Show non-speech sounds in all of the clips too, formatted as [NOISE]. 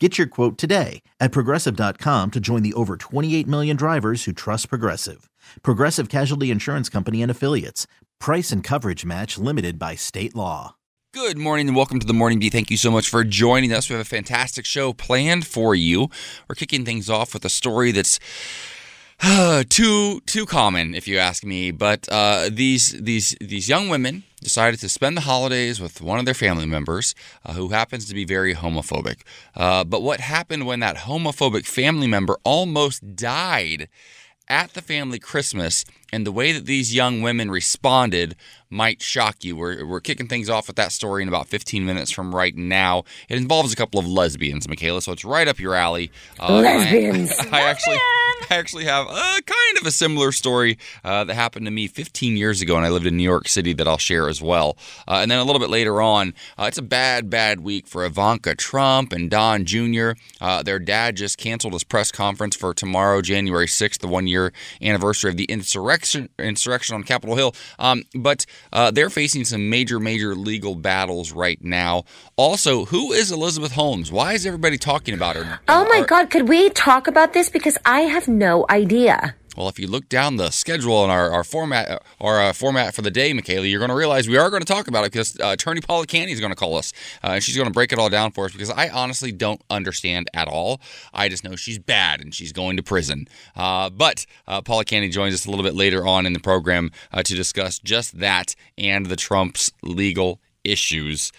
Get your quote today at progressive.com to join the over 28 million drivers who trust Progressive. Progressive Casualty Insurance Company and Affiliates. Price and coverage match limited by state law. Good morning and welcome to the Morning Beat. Thank you so much for joining us. We have a fantastic show planned for you. We're kicking things off with a story that's [SIGHS] too too common, if you ask me. But uh, these these these young women decided to spend the holidays with one of their family members uh, who happens to be very homophobic. Uh, but what happened when that homophobic family member almost died? At the family Christmas, and the way that these young women responded might shock you. We're, we're kicking things off with that story in about 15 minutes from right now. It involves a couple of lesbians, Michaela, so it's right up your alley. Uh, lesbians. I, [LAUGHS] I actually. I actually have a kind of a similar story uh, that happened to me 15 years ago, and I lived in New York City that I'll share as well. Uh, and then a little bit later on, uh, it's a bad, bad week for Ivanka Trump and Don Jr. Uh, their dad just canceled his press conference for tomorrow, January 6th, the one year anniversary of the insurrection, insurrection on Capitol Hill. Um, but uh, they're facing some major, major legal battles right now. Also, who is Elizabeth Holmes? Why is everybody talking about her? Oh my God, could we talk about this? Because I have no idea. Well, if you look down the schedule and our, our format our uh, format for the day, Michaela, you're going to realize we are going to talk about it because uh, Attorney Paula Canny is going to call us uh, and she's going to break it all down for us because I honestly don't understand at all. I just know she's bad and she's going to prison. Uh, but uh, Paula Canny joins us a little bit later on in the program uh, to discuss just that and the Trump's legal issues.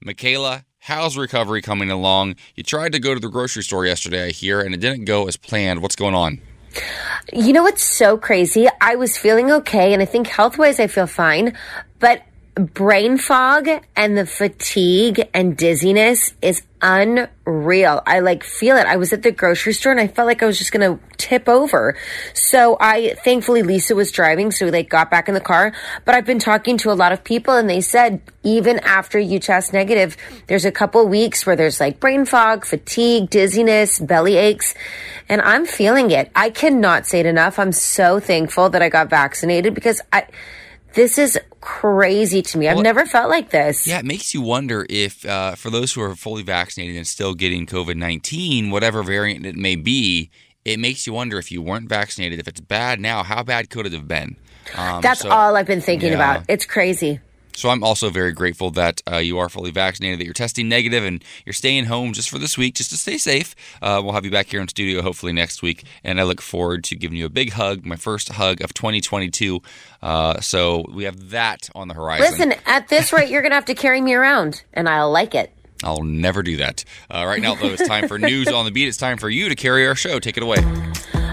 Michaela, How's recovery coming along? You tried to go to the grocery store yesterday, I hear, and it didn't go as planned. What's going on? You know what's so crazy? I was feeling okay, and I think health wise I feel fine, but brain fog and the fatigue and dizziness is unreal. I like feel it. I was at the grocery store and I felt like I was just going to tip over. So I thankfully Lisa was driving, so we like got back in the car. But I've been talking to a lot of people and they said even after you test negative, there's a couple weeks where there's like brain fog, fatigue, dizziness, belly aches, and I'm feeling it. I cannot say it enough. I'm so thankful that I got vaccinated because I this is crazy to me. I've well, never felt like this. Yeah, it makes you wonder if, uh, for those who are fully vaccinated and still getting COVID 19, whatever variant it may be, it makes you wonder if you weren't vaccinated, if it's bad now, how bad could it have been? Um, That's so, all I've been thinking yeah. about. It's crazy. So I'm also very grateful that uh, you are fully vaccinated, that you're testing negative, and you're staying home just for this week, just to stay safe. Uh, we'll have you back here in studio hopefully next week, and I look forward to giving you a big hug, my first hug of 2022. Uh, so we have that on the horizon. Listen, at this rate, you're going to have to carry me around, and I'll like it. I'll never do that. Uh, right now, though, it's time for [LAUGHS] news on the beat. It's time for you to carry our show. Take it away.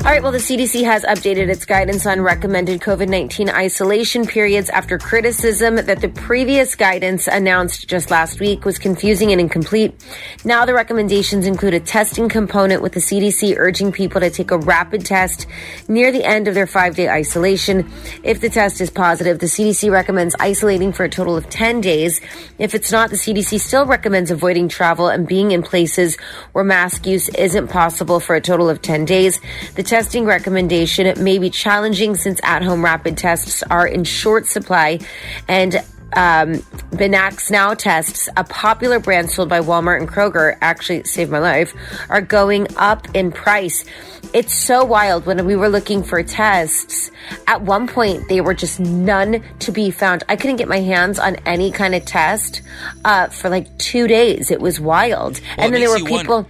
All right, well, the CDC has updated its guidance on recommended COVID 19 isolation periods after criticism that the previous guidance announced just last week was confusing and incomplete. Now the recommendations include a testing component with the CDC urging people to take a rapid test near the end of their five day isolation. If the test is positive, the CDC recommends isolating for a total of 10 days. If it's not, the CDC still recommends avoiding travel and being in places where mask use isn't possible for a total of 10 days. The testing recommendation may be challenging since at home rapid tests are in short supply and um, Binax Now tests, a popular brand sold by Walmart and Kroger, actually saved my life, are going up in price. It's so wild. When we were looking for tests, at one point they were just none to be found. I couldn't get my hands on any kind of test uh, for like two days. It was wild. Well, and then there were people. Wonder-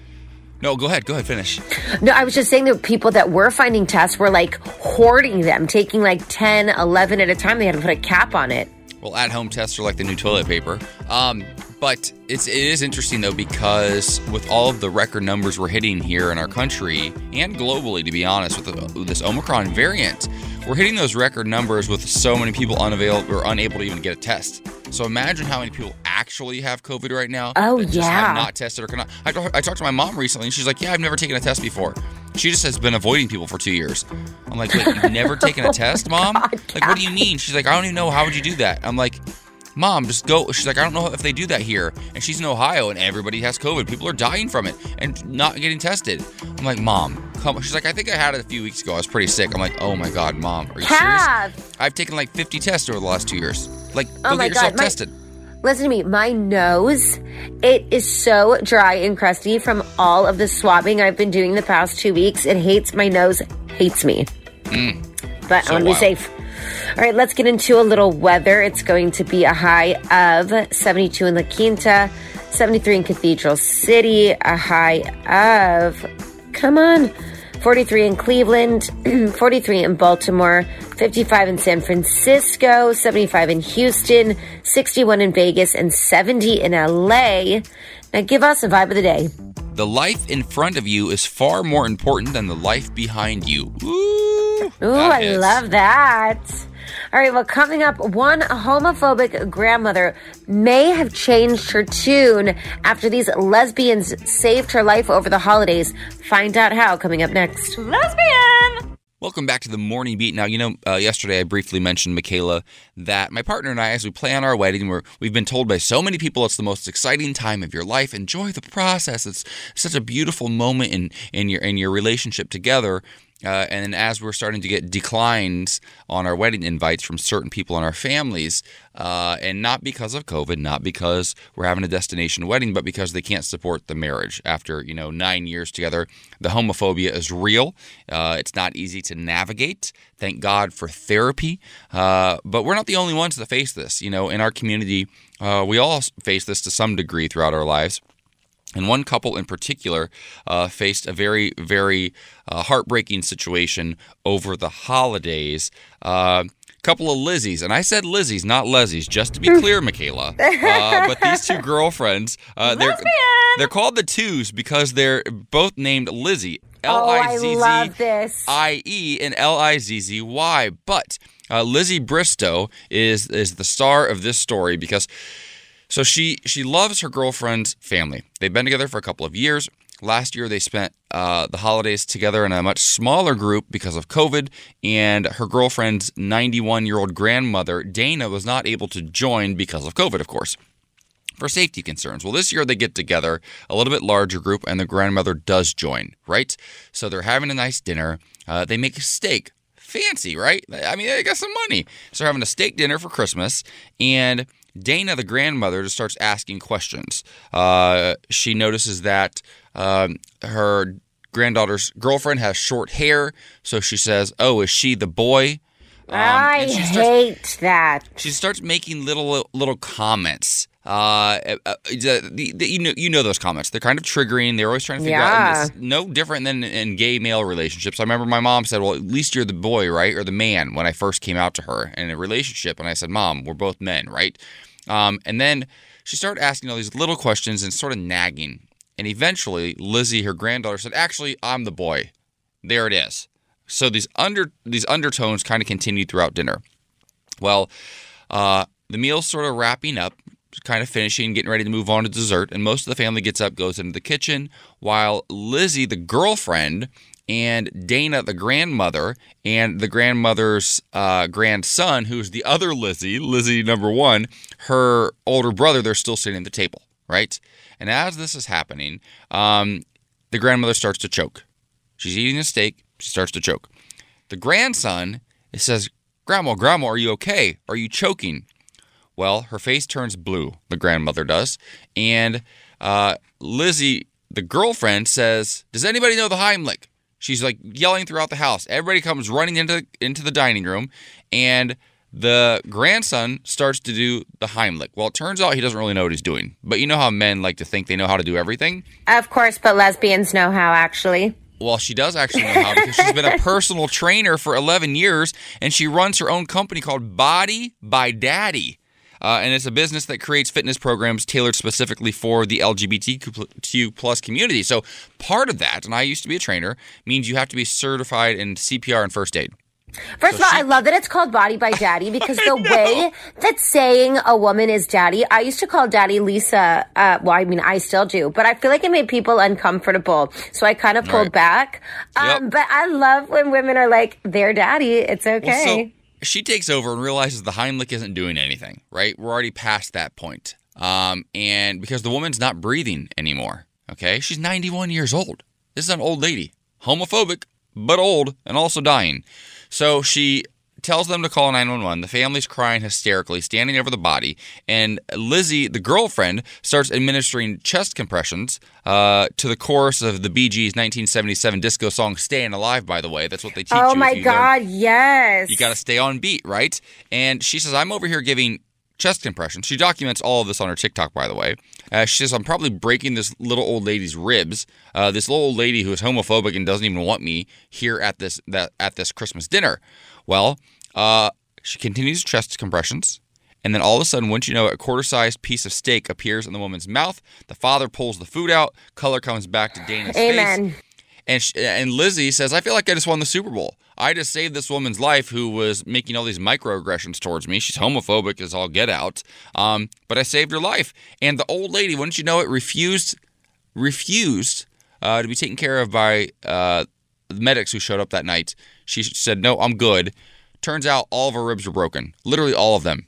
No, go ahead. Go ahead. Finish. No, I was just saying that people that were finding tests were like hoarding them, taking like 10, 11 at a time. They had to put a cap on it. Well, at-home tests are like the new toilet paper. Um, but it's it is interesting though because with all of the record numbers we're hitting here in our country and globally, to be honest, with, the, with this Omicron variant, we're hitting those record numbers with so many people unavailable or unable to even get a test. So imagine how many people actually have COVID right now. Oh, that just yeah. have not tested or cannot. I, I talked to my mom recently, and she's like, "Yeah, I've never taken a test before." She just has been avoiding people for two years. I'm like, "Wait, you've never taken a [LAUGHS] oh test, mom? like, what do you mean?" She's like, "I don't even know. How would you do that?" I'm like. Mom, just go. She's like, I don't know if they do that here. And she's in Ohio and everybody has COVID. People are dying from it and not getting tested. I'm like, Mom, come She's like, I think I had it a few weeks ago. I was pretty sick. I'm like, oh my God, Mom. Are you Have. serious? I've taken like 50 tests over the last two years. Like, Oh go my get yourself God, my- tested. Listen to me, my nose, it is so dry and crusty from all of the swabbing I've been doing the past two weeks. It hates my nose, hates me. but I Mm. So want to be safe. All right, let's get into a little weather. It's going to be a high of 72 in La Quinta, 73 in Cathedral City, a high of, come on, 43 in Cleveland, [CLEARS THROAT] 43 in Baltimore, 55 in San Francisco, 75 in Houston, 61 in Vegas, and 70 in LA. Now give us a vibe of the day. The life in front of you is far more important than the life behind you. Ooh, Ooh, I hits. love that. All right, well, coming up, one homophobic grandmother may have changed her tune after these lesbians saved her life over the holidays. Find out how coming up next. Lesbian! Welcome back to the morning beat. Now, you know, uh, yesterday I briefly mentioned, Michaela, that my partner and I, as we plan our wedding, we're, we've been told by so many people it's the most exciting time of your life. Enjoy the process. It's such a beautiful moment in, in your in your relationship together. Uh, and as we're starting to get declines on our wedding invites from certain people in our families, uh, and not because of COVID, not because we're having a destination wedding, but because they can't support the marriage after you know nine years together. The homophobia is real. Uh, it's not easy to navigate. Thank God for therapy, uh, but we're not the only ones that face this. You know, in our community, uh, we all face this to some degree throughout our lives. And one couple in particular uh, faced a very, very uh, heartbreaking situation over the holidays. Uh, couple of Lizzies, and I said Lizzies, not Leslie's, just to be [LAUGHS] clear, Michaela. Uh, but these two girlfriends, uh, they're they're called the twos because they're both named Lizzie. L Oh, I I Z Z love this. I E and L I Z Z Y. But uh, Lizzie Bristow is is the star of this story because so she she loves her girlfriend's family. They've been together for a couple of years. Last year they spent uh, the holidays together in a much smaller group because of COVID, and her girlfriend's 91 year old grandmother Dana was not able to join because of COVID, of course for safety concerns. Well, this year they get together, a little bit larger group, and the grandmother does join, right? So they're having a nice dinner. Uh, they make a steak. Fancy, right? I mean, they got some money. So they're having a steak dinner for Christmas, and Dana, the grandmother, just starts asking questions. Uh, she notices that um, her granddaughter's girlfriend has short hair, so she says, "Oh, is she the boy?" Um, I she starts- hate that. she starts making little little comments. Uh, uh, the, the, the- you know you know those comments. They're kind of triggering. They're always trying to figure out. Yeah. And it's no different than in gay male relationships. I remember my mom said, "Well, at least you're the boy, right, or the man." When I first came out to her in a relationship, and I said, "Mom, we're both men, right?" Um, and then she started asking all these little questions and sort of nagging. And eventually, Lizzie, her granddaughter, said, "Actually, I'm the boy." There it is. So these under these undertones kind of continued throughout dinner. Well, uh, the meal's sort of wrapping up, kind of finishing, getting ready to move on to dessert, and most of the family gets up, goes into the kitchen, while Lizzie, the girlfriend, and Dana, the grandmother, and the grandmother's uh, grandson, who's the other Lizzie, Lizzie number one, her older brother, they're still sitting at the table, right? And as this is happening, um, the grandmother starts to choke. She's eating a steak. She starts to choke. The grandson says, Grandma, Grandma, are you okay? Are you choking? Well, her face turns blue, the grandmother does. And uh, Lizzie, the girlfriend, says, Does anybody know the Heimlich? She's like yelling throughout the house. Everybody comes running into, into the dining room. And The grandson starts to do the Heimlich. Well, it turns out he doesn't really know what he's doing. But you know how men like to think they know how to do everything? Of course, but lesbians know how, actually. Well, she does actually know how because she's been a [LAUGHS] personal trainer for 11 years and she runs her own company called Body by Daddy. Uh, and it's a business that creates fitness programs tailored specifically for the LGBTQ plus community. So part of that, and I used to be a trainer, means you have to be certified in CPR and first aid. First so of all, she, I love that it's called Body by Daddy [LAUGHS] because the way that saying a woman is daddy, I used to call daddy Lisa. Uh, well, I mean, I still do, but I feel like it made people uncomfortable. So I kind of pulled right. back. Um, yep. But I love when women are like, their daddy. It's okay. Well, so she takes over and realizes the Heimlich isn't doing anything, right? We're already past that point. Um, and because the woman's not breathing anymore, okay? She's 91 years old. This is an old lady, homophobic, but old and also dying. So she tells them to call 911. The family's crying hysterically, standing over the body. And Lizzie, the girlfriend, starts administering chest compressions uh, to the chorus of the Bee Gees' 1977 disco song "Staying Alive." By the way, that's what they teach oh you. Oh my God! Learn. Yes. You got to stay on beat, right? And she says, "I'm over here giving." Chest compressions. She documents all of this on her TikTok, by the way. Uh, she says, I'm probably breaking this little old lady's ribs. Uh, this little old lady who is homophobic and doesn't even want me here at this that at this Christmas dinner. Well, uh, she continues chest compressions. And then all of a sudden, once you know it, a quarter sized piece of steak appears in the woman's mouth. The father pulls the food out. Color comes back to Dana's Amen. face. And, she, and Lizzie says, I feel like I just won the Super Bowl. I just saved this woman's life who was making all these microaggressions towards me. She's homophobic as all get out. Um, but I saved her life. And the old lady, wouldn't you know it, refused refused uh, to be taken care of by uh, the medics who showed up that night. She said, No, I'm good. Turns out all of her ribs were broken. Literally all of them.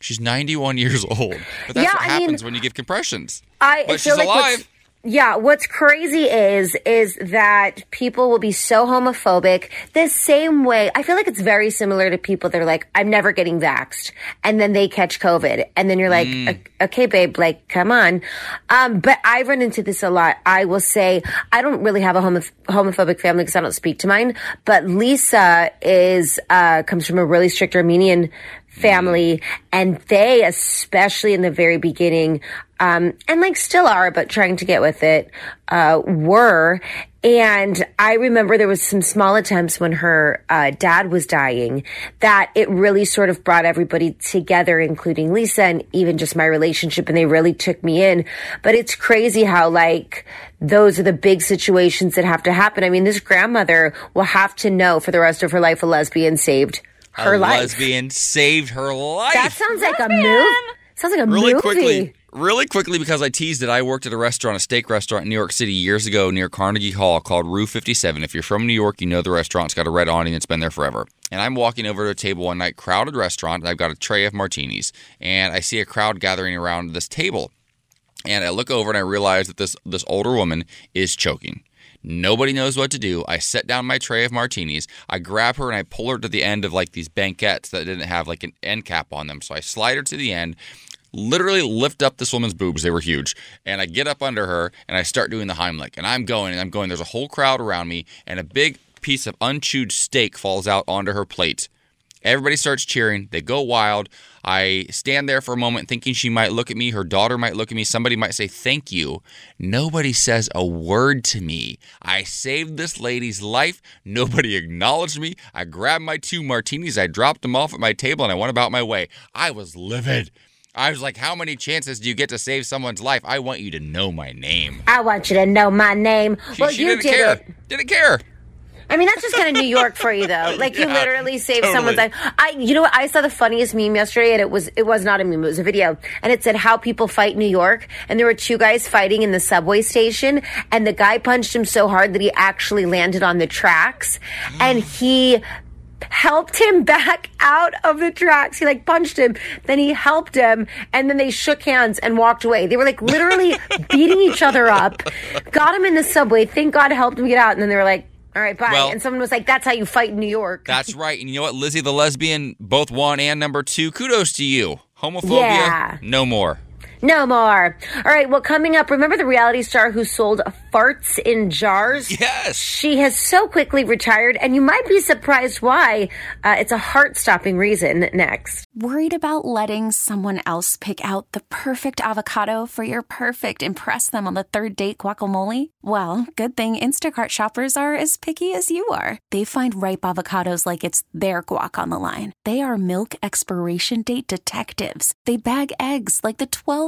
She's 91 years old. But that's yeah, what I happens mean, when you give compressions. I but she's like alive. Yeah, what's crazy is is that people will be so homophobic the same way. I feel like it's very similar to people that are like, "I'm never getting vaxxed," and then they catch COVID, and then you're like, mm. "Okay, babe, like, come on." Um, but I run into this a lot. I will say I don't really have a homo- homophobic family because I don't speak to mine, but Lisa is uh, comes from a really strict Armenian family and they especially in the very beginning um, and like still are, but trying to get with it, uh, were. And I remember there was some small attempts when her uh, dad was dying that it really sort of brought everybody together, including Lisa and even just my relationship. And they really took me in. But it's crazy how like those are the big situations that have to happen. I mean, this grandmother will have to know for the rest of her life a lesbian saved her a life. Lesbian saved her life. That sounds like lesbian. a move. Sounds like a really movie. quickly really quickly because I teased it, I worked at a restaurant, a steak restaurant in New York City years ago near Carnegie Hall called Rue 57. If you're from New York, you know the restaurant's got a red awning. It's been there forever. And I'm walking over to a table one night, crowded restaurant. And I've got a tray of martinis, and I see a crowd gathering around this table. And I look over and I realize that this this older woman is choking. Nobody knows what to do. I set down my tray of martinis. I grab her and I pull her to the end of like these banquettes that didn't have like an end cap on them. So I slide her to the end literally lift up this woman's boobs. They were huge. And I get up under her and I start doing the Heimlich. And I'm going and I'm going. There's a whole crowd around me, and a big piece of unchewed steak falls out onto her plate. Everybody starts cheering. They go wild. I stand there for a moment thinking she might look at me. Her daughter might look at me. Somebody might say thank you. Nobody says a word to me. I saved this lady's life. Nobody [LAUGHS] acknowledged me. I grabbed my two martinis. I dropped them off at my table and I went about my way. I was livid. I was like, how many chances do you get to save someone's life? I want you to know my name. I want you to know my name. She, well, she you didn't did care. it. Didn't care. I mean, that's just kind of New York for you, though. Like you literally saved totally. someone's life. I, you know what? I saw the funniest meme yesterday, and it was it was not a meme; it was a video, and it said how people fight New York. And there were two guys fighting in the subway station, and the guy punched him so hard that he actually landed on the tracks, and [GASPS] he helped him back out of the tracks. He like punched him, then he helped him, and then they shook hands and walked away. They were like literally [LAUGHS] beating each other up. Got him in the subway. Thank God helped him get out, and then they were like. All right, bye. Well- and someone was like, "That's how you fight in New York." That's [LAUGHS] right. And you know what? Lizzie the lesbian, both one and number two. Kudos to you. Homophobia, Yeah. no more. No more. All right. Well, coming up, remember the reality star who sold farts in jars? Yes. She has so quickly retired, and you might be surprised why. Uh, it's a heart stopping reason next. Worried about letting someone else pick out the perfect avocado for your perfect impress them on the third date guacamole? Well, good thing Instacart shoppers are as picky as you are. They find ripe avocados like it's their guac on the line. They are milk expiration date detectives. They bag eggs like the 12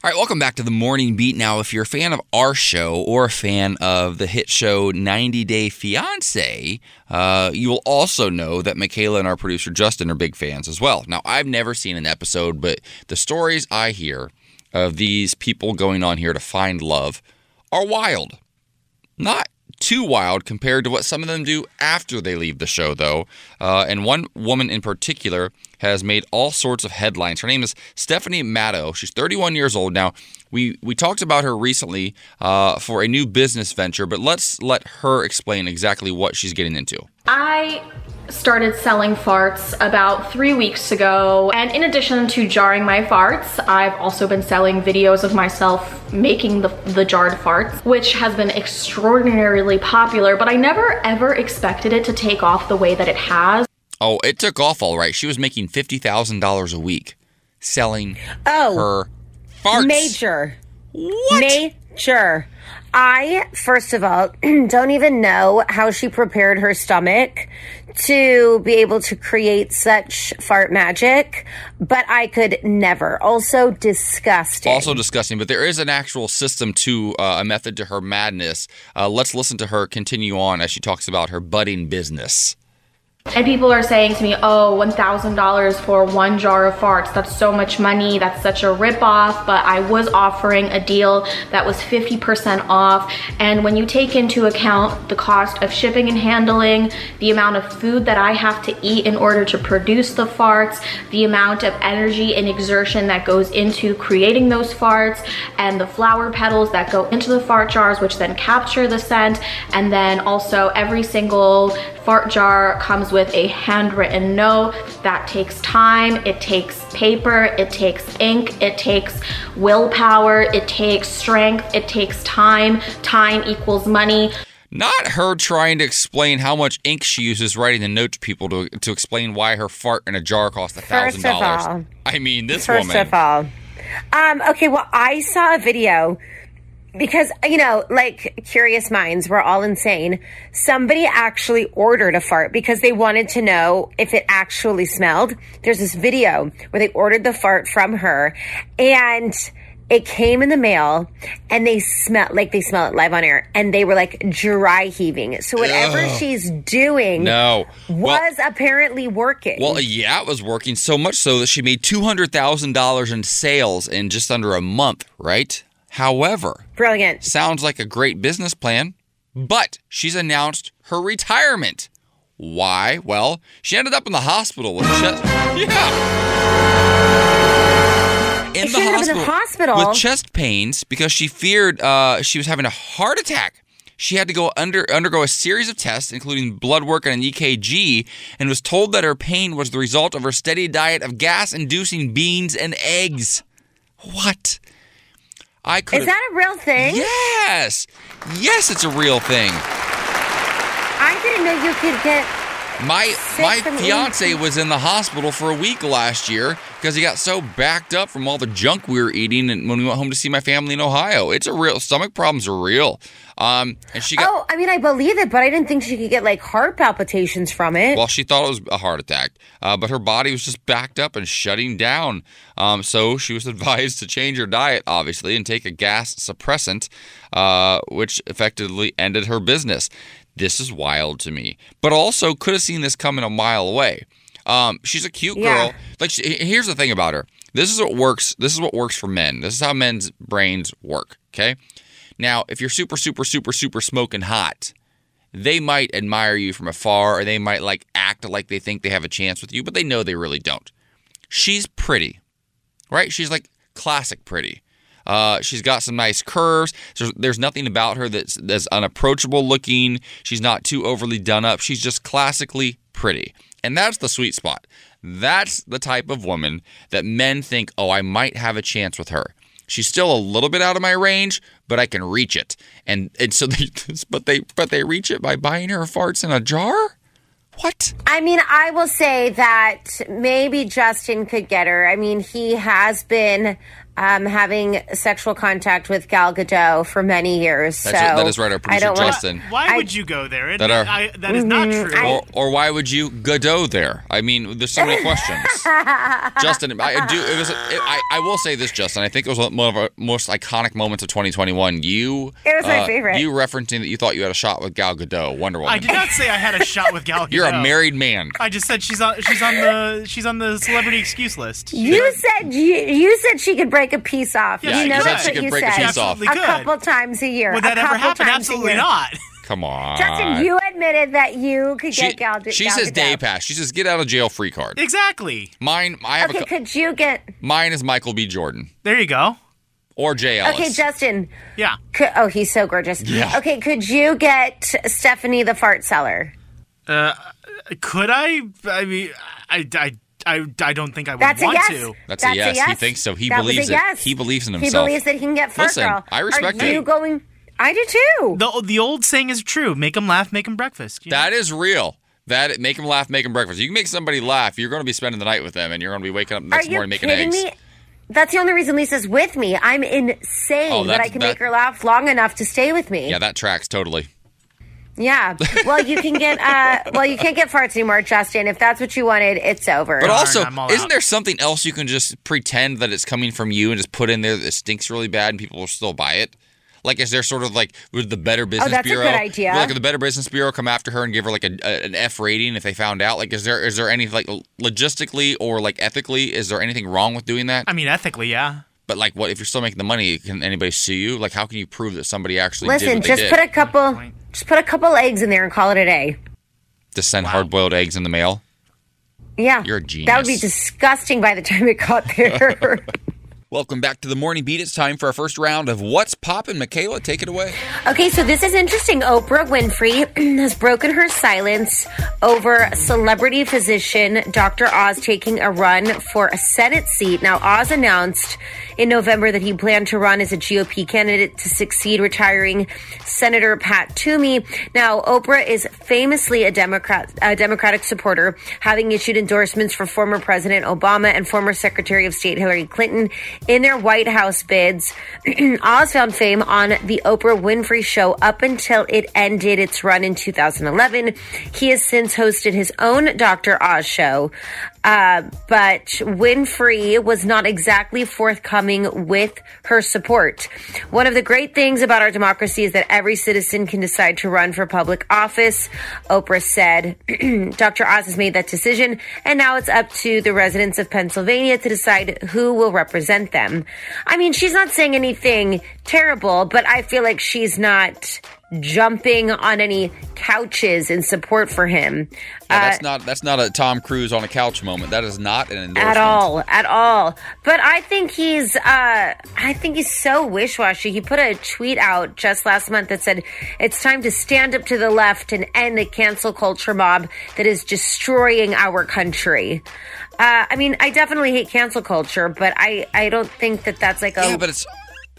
All right, welcome back to the Morning Beat. Now, if you're a fan of our show or a fan of the hit show 90 Day Fiance, uh, you will also know that Michaela and our producer Justin are big fans as well. Now, I've never seen an episode, but the stories I hear of these people going on here to find love are wild. Not too wild compared to what some of them do after they leave the show, though. Uh, and one woman in particular has made all sorts of headlines. Her name is Stephanie Matto. She's 31 years old now. We we talked about her recently uh, for a new business venture, but let's let her explain exactly what she's getting into. I started selling farts about three weeks ago. And in addition to jarring my farts, I've also been selling videos of myself making the, the jarred farts, which has been extraordinarily popular, but I never ever expected it to take off the way that it has. Oh, it took off all right. She was making $50,000 a week selling Oh. her farts. Major. What? Major. I, first of all, [CLEARS THROAT] don't even know how she prepared her stomach to be able to create such fart magic, but I could never. Also disgusting. Also disgusting, but there is an actual system to uh, a method to her madness. Uh, let's listen to her continue on as she talks about her budding business. And people are saying to me, oh, $1,000 for one jar of farts. That's so much money. That's such a ripoff. But I was offering a deal that was 50% off. And when you take into account the cost of shipping and handling, the amount of food that I have to eat in order to produce the farts, the amount of energy and exertion that goes into creating those farts, and the flower petals that go into the fart jars, which then capture the scent, and then also every single fart jar comes with a handwritten note that takes time, it takes paper, it takes ink, it takes willpower, it takes strength, it takes time. Time equals money. Not her trying to explain how much ink she uses writing the note to people to, to explain why her fart in a jar costs a thousand First of all- dollars. I mean, this First woman. of all, um, okay, well, I saw a video because, you know, like curious minds, we're all insane. Somebody actually ordered a fart because they wanted to know if it actually smelled. There's this video where they ordered the fart from her and it came in the mail and they smell like they smell it live on air and they were like dry heaving. So whatever Ugh. she's doing No. Well- was apparently working. Well, yeah, it was working so much so that she made $200,000 in sales in just under a month, right? However, Brilliant. sounds like a great business plan, but she's announced her retirement. Why? Well, she ended up in the hospital with chest. [LAUGHS] Yeah. In She ended up in the hospital? with chest pains because she feared uh, she was having a heart attack. She had to go under undergo a series of tests, including blood work and an EKG, and was told that her pain was the result of her steady diet of gas-inducing beans and eggs. What? I could. Is that a real thing? Yes, yes, it's a real thing. I didn't know you could get. My my fiance eating- was in the hospital for a week last year because he got so backed up from all the junk we were eating, and when we went home to see my family in Ohio, it's a real stomach problems are real. Um, and she got Oh, I mean, I believe it, but I didn't think she could get like heart palpitations from it. well, she thought it was a heart attack, uh, but her body was just backed up and shutting down. Um, so she was [LAUGHS] advised to change her diet, obviously, and take a gas suppressant, uh, which effectively ended her business. This is wild to me, but also could have seen this coming a mile away. Um, she's a cute Yeah. girl. Like, she, here's the thing about her. This is what works. This is what works for men. This is how men's brains work. Okay. Now, if you're super, super, super, super smoking hot, they might admire you from afar or they might like act like they think they have a chance with you, but they know they really don't. She's pretty, right? She's like classic pretty. Uh, she's got some nice curves. There's, there's nothing about her that's, that's unapproachable looking. She's not too overly done up. She's just classically pretty. And that's the sweet spot. That's the type of woman that men think, oh, I might have a chance with her. She's still a little bit out of my range, but I can reach it. And and so [LAUGHS] they but they but they reach it by buying her farts in a jar? What? I mean, I will say that maybe Justin could get her. I mean, he has been um, having sexual contact with Gal Gadot for many years. That's so right- that is right, our I producer don't want- Justin. Why I- would you go there? It, That are- I, that is not Mm-hmm. true. Or, or why would you Godot there? I mean, there's so many [LAUGHS] questions. Justin, I do. It was. It, I, I will say this, Justin. I think it was one of our most iconic moments of 2021. You. It was my uh, favorite. You referencing that you thought you had a shot with Gal Gadot, Wonder Woman. I did not say I had a shot with Gal Gadot. [LAUGHS] You're a married man. I just said she's on. She's on the. She's on the celebrity excuse list. You said you, you said she could break a piece off. Yeah, you you know said that's what you break a said. piece off. A couple times a year. Would a that ever couple happen? Absolutely not. Come on. Justin, you admitted that you could She, get Gal. she Gal says Gadot. day pass. She says get out of jail free card. Exactly. Mine. I have Okay, a. co- could you get? Mine is Michael B. Jordan There you go. or Jay Ellis. Okay, Justin. Yeah. Could, oh, he's so gorgeous. Yeah. Okay, could you get Stephanie the fart seller? Uh, Could I? I mean, I, I, I, I don't think I would That's a want yes. to. That's a yes. He thinks so. He That was a believes it. yes. He believes in himself. He believes that he can get fart Listen, girl. I respect Are it. you going? I do too. The the old saying is true. Make them laugh, make them breakfast. you know? That is real. That make them laugh, make them breakfast. You can make somebody laugh. You're going to be spending the night with them, and you're going to be waking up the next you morning making eggs. me? That's the only reason Lisa's with me. I'm insane Oh, that I can that- make her laugh long enough to stay with me. Yeah, that tracks totally. Yeah. Well, you can get. uh Well, you can't get farts anymore, Justin. If that's what you wanted, it's over. But also, I'm isn't there something else you can just pretend that it's coming from you and just put in there that stinks really bad and people will still buy it? Like, is there sort of like would the Better Business Oh, that's a Bureau? good idea. Like, the Better Business Bureau come after her and give her like a, a- an F rating if they found out? Like, is there is there any like logistically or like ethically is there anything wrong with doing that? I mean, ethically, yeah. But like, what if you're still making the money? Can anybody sue you? Like, how can you prove that somebody actually did Listen, what they just did? put a couple. Just put a couple eggs in there and call it a day. to send hard boiled eggs in the mail? Yeah. You're a genius. That would be disgusting by the time it got there. [LAUGHS] [LAUGHS] Welcome back to the morning beat. It's time for our first round of What's Poppin'. Michaela, take it away. Okay, so this is interesting. Oprah Winfrey [CLEARS THROAT] has broken her silence over celebrity physician Dr. Oz taking a run for a Senate seat. Now, Oz announced in November that he planned to run as a GOP candidate to succeed retiring Senator Pat Toomey. Now, Oprah is famously a Democrat, a Democratic supporter, having issued endorsements for former President Obama and former Secretary of State Hillary Clinton in their White House bids. [CLEARS THROAT] Oz found fame on the Oprah Winfrey Show up until it ended its run in 2011. He has since hosted his own Dr. Oz show. Uh, but Winfrey was not exactly forthcoming with her support. One of the great things about our democracy is that every citizen can decide to run for public office. Oprah said, [CLEARS THROAT] Dr. Oz has made that decision, and now it's up to the residents of Pennsylvania to decide who will represent them. I mean, she's not saying anything terrible, but I feel like she's not jumping on any couches in support for him. Yeah, that's uh, not that's not a Tom Cruise on a couch moment. That is not an endorsement at all, at all. But I think he's uh, I think he's so wish washy. He put a tweet out just last month that said it's time to stand up to the left and end the cancel culture mob that is destroying our country. Uh, I mean, I definitely hate cancel culture, but I, I don't think that that's like a yeah, but it's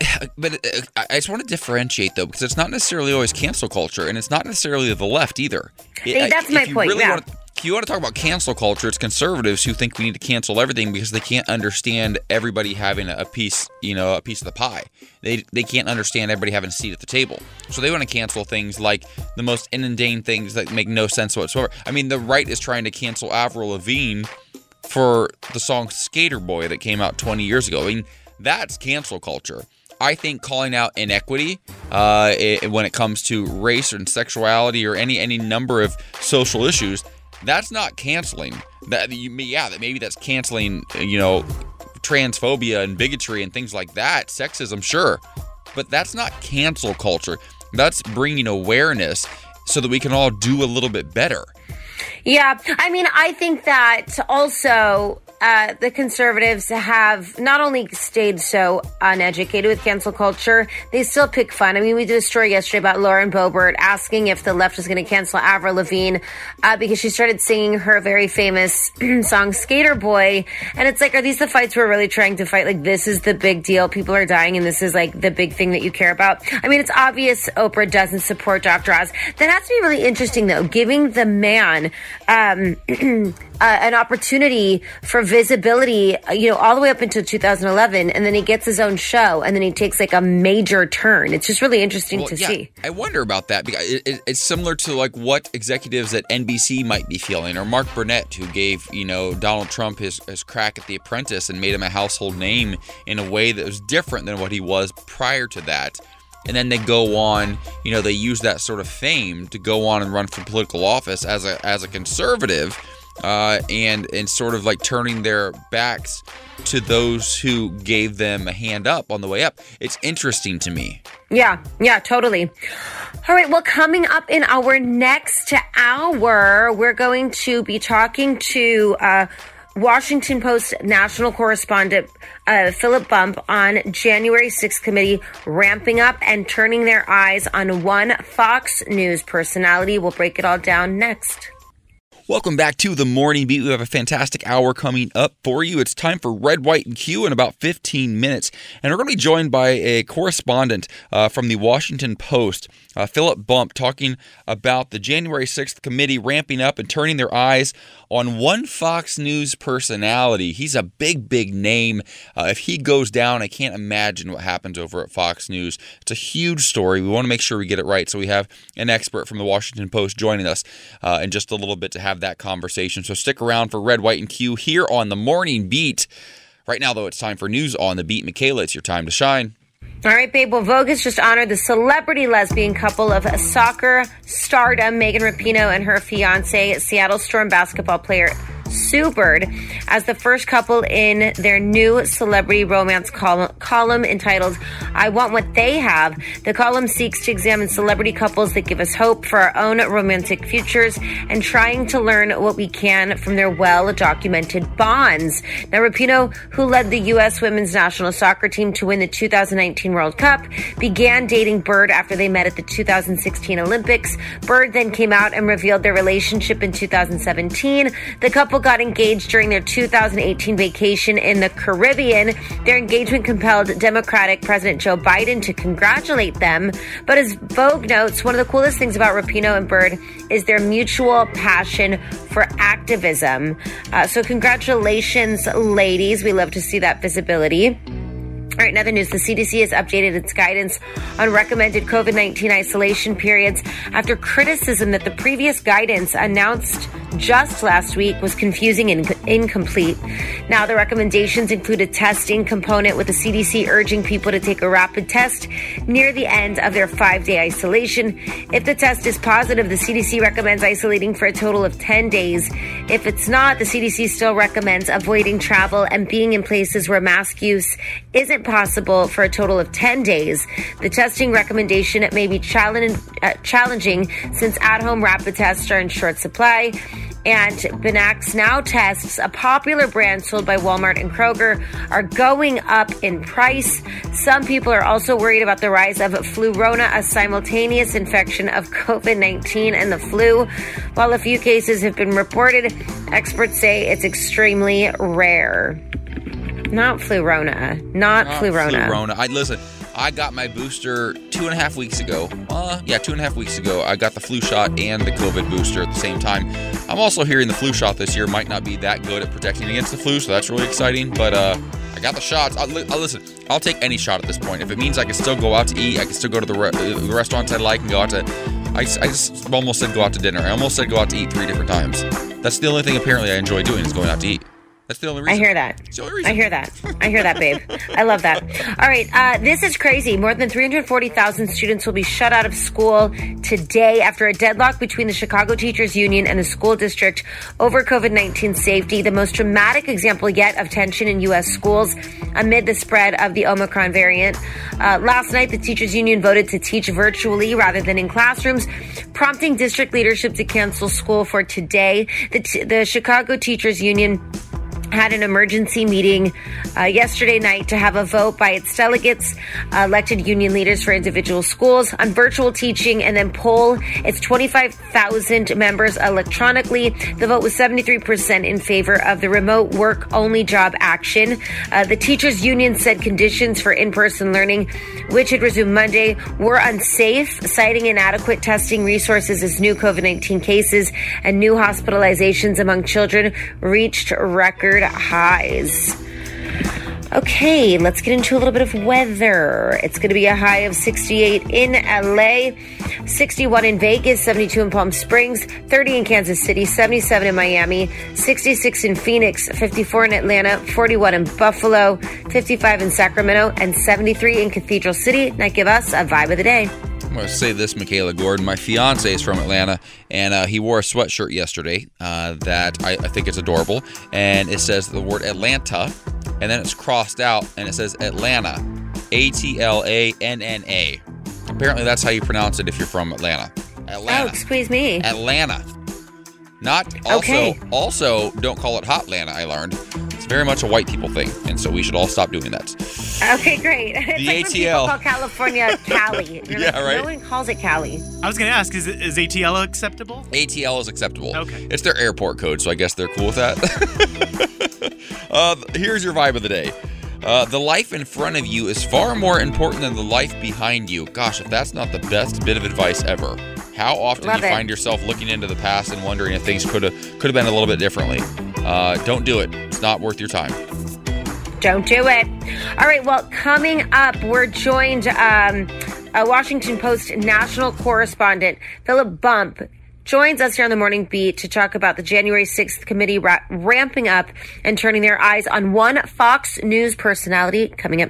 [SIGHS] but uh, I just want to differentiate though because it's not necessarily always cancel culture, and it's not necessarily the left either. Hey, that's my point. Really yeah. Want to, if you want to talk about cancel culture, it's conservatives who think we need to cancel everything because they can't understand everybody having a piece, you know, a piece of the pie. They they can't understand everybody having a seat at the table. So they want to cancel things like the most inundane things that make no sense whatsoever. I mean, the right is trying to cancel Avril Lavigne for the song Skater Boy that came out 20 years ago. I mean, that's cancel culture. I think calling out inequity uh, it, when it comes to race and sexuality or any any number of social issues, that's not canceling. That you, yeah, that maybe that's canceling. You know, transphobia and bigotry and things like that, sexism, sure, but that's not cancel culture. That's bringing awareness so that we can all do a little bit better. Yeah, I mean, I think that also uh, the conservatives have not only stayed so uneducated with cancel culture, they still pick fun. I mean, we did a story yesterday about Lauren Boebert asking if the left was going to cancel Avril Lavigne uh, because she started singing her very famous [CLEARS THROAT] song "Skater Boy," and it's like, are these the fights we're really trying to fight? Like, this is the big deal. People are dying, and this is like the big thing that you care about. I mean, it's obvious Oprah doesn't support Dr. Oz. That has to be really interesting, though, giving the man um, [CLEARS THROAT] uh, an opportunity for visibility, you know, all the way up until 2011, and then he gets his own show, and then he takes like a major turn. It's just really interesting well, to yeah, see. I wonder about that because it, it, it's similar to like what executives at NBC might be feeling, or Mark Burnett, who gave you know Donald Trump his, his crack at The Apprentice and made him a household name in a way that was different than what he was prior to that and then they go on you know they use that sort of fame to go on and run for political office as a as a conservative uh, and and sort of like turning their backs to those who gave them a hand up on the way up. It's interesting to me. Yeah, yeah, totally. All right, well, coming up in our next hour, we're going to be talking to. Uh, Washington Post national correspondent uh, Philip Bump on January 6th committee ramping up and turning their eyes on one Fox News personality. We'll break it all down next. Welcome back to the Morning Beat. We have a fantastic hour coming up for you. It's time for Red, White, and Q in about 15 minutes. And we're going to be joined by a correspondent uh, from the Washington Post, uh, Philip Bump, talking about the January 6th committee ramping up and turning their eyes on one Fox News personality. He's a big, big name. Uh, if he goes down, I can't imagine what happens over at Fox News. It's a huge story. We want to make sure we get it right. So we have an expert from the Washington Post joining us uh, in just a little bit to have that conversation. So stick around for Red, White, and Q here on the Morning Beat. Right now, though, it's time for news on the beat. Michaela, it's your time to shine. All right, babe. Well, Vogue has just honored the celebrity lesbian couple of soccer stardom, Megan Rapinoe and her fiance, Seattle Storm basketball player Sue Bird as the first couple in their new celebrity romance column, column, entitled I Want What They Have. The column seeks to examine celebrity couples that give us hope for our own romantic futures and trying to learn what we can from their well documented bonds. Now, Rapinoe, who led the U.S. women's national soccer team to win the 2019 World Cup, began dating Bird after they met at the 2016 Olympics. Bird then came out and revealed their relationship in 2017. The couple couple got engaged during their 2018 vacation in the Caribbean. Their engagement compelled Democratic President Joe Biden to congratulate them. But as Vogue notes, one of the coolest things about Rapinoe and Bird is their mutual passion for activism. Uh, so, congratulations, ladies. We love to see that visibility. All right, in other news, the CDC has updated its guidance on recommended COVID 19 isolation periods after criticism that the previous guidance announced just last week was confusing and incomplete. Now, the recommendations include a testing component with the CDC urging people to take a rapid test near the end of their five day isolation. If the test is positive, the CDC recommends isolating for a total of 10 days. If it's not, the CDC still recommends avoiding travel and being in places where mask use isn't possible for a total of 10 days. The testing recommendation may be uh, challenging since at home rapid tests are in short supply. And Binax Now tests, a popular brand sold by Walmart and Kroger, are going up in price. Some people are also worried about the rise of Flurona, a simultaneous infection of COVID 19 and the flu. While a few cases have been reported, experts say it's extremely rare. Not Flurona. Not, Not Flurona. Flurona. I listen. I got my booster two and a half weeks ago. Uh, yeah, two and a half weeks ago. I got the flu shot and the COVID booster at the same time. I'm also hearing the flu shot this year might not be that good at protecting against the flu, so that's really exciting. But uh, I got the shots. I'll, I'll, listen. I'll take any shot at this point. If it means I can still go out to eat, I can still go to the, re- the restaurants I like and go out to. I, I just almost said go out to dinner. I almost said go out to eat three different times. That's the only thing apparently I enjoy doing is going out to eat. That's the only reason. I hear that. It's the only reason. I hear that. I hear that, babe. I love that. All right. Uh, this is crazy. More than 340,000 students will be shut out of school today after a deadlock between the Chicago Teachers Union and the school district over COVID 19 safety. The most dramatic example yet of tension in U.S. schools amid the spread of the Omicron variant. Uh, last night, the Teachers Union voted to teach virtually rather than in classrooms, prompting district leadership to cancel school for today. The, t- the Chicago Teachers Union had an emergency meeting uh, yesterday night to have a vote by its delegates, uh, elected union leaders for individual schools on virtual teaching and then poll its 25,000 members electronically. The vote was 73% in favor of the remote work only job action. Uh, the teachers union said conditions for in-person learning, which had resumed Monday, were unsafe, citing inadequate testing resources as new COVID-19 cases and new hospitalizations among children reached record highs. Okay, let's get into a little bit of weather. It's going to be a high of 68 in LA, 61 in Vegas, 72 in Palm Springs, 30 in Kansas City, 77 in Miami, 66 in Phoenix, 54 in Atlanta, 41 in Buffalo, 55 in Sacramento, and 73 in Cathedral City. Now give us a vibe of the day. I'm going to say this, Michaela Gordon. My fiance is from Atlanta, and uh, he wore a sweatshirt yesterday uh, that I, I, think is adorable. And it says the word Atlanta, and then it's crossed out, and it says Atlanta. A T L A N N A. Apparently, that's how you pronounce it if you're from Atlanta. Atlanta. Oh, excuse me. Atlanta. Not also. Okay. Also, don't call it Hotlanta. I learned very much a white people thing, and so we should all stop doing that. Okay, great. [LAUGHS] It's The like when ATL. call California [LAUGHS] Cali. You're Yeah, like, right. No one calls it Cali. I was gonna ask, is is ATL acceptable? ATL is acceptable. Okay. It's their airport code, so I guess they're cool with that. [LAUGHS] uh, here's your vibe of the day. Uh, the life in front of you is far more important than the life behind you. Gosh, if that's not the best bit of advice ever. How often Love do you it. find yourself looking into the past and wondering if things could have could have been a little bit differently? Uh, don't do it. It's not worth your time. Don't do it. All right. Well, coming up, we're joined. Um, a Washington Post national correspondent, Philip Bump, joins us here on the Morning Beat to talk about the January 6th committee ra- ramping up and turning their eyes on one Fox News personality coming up.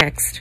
Next.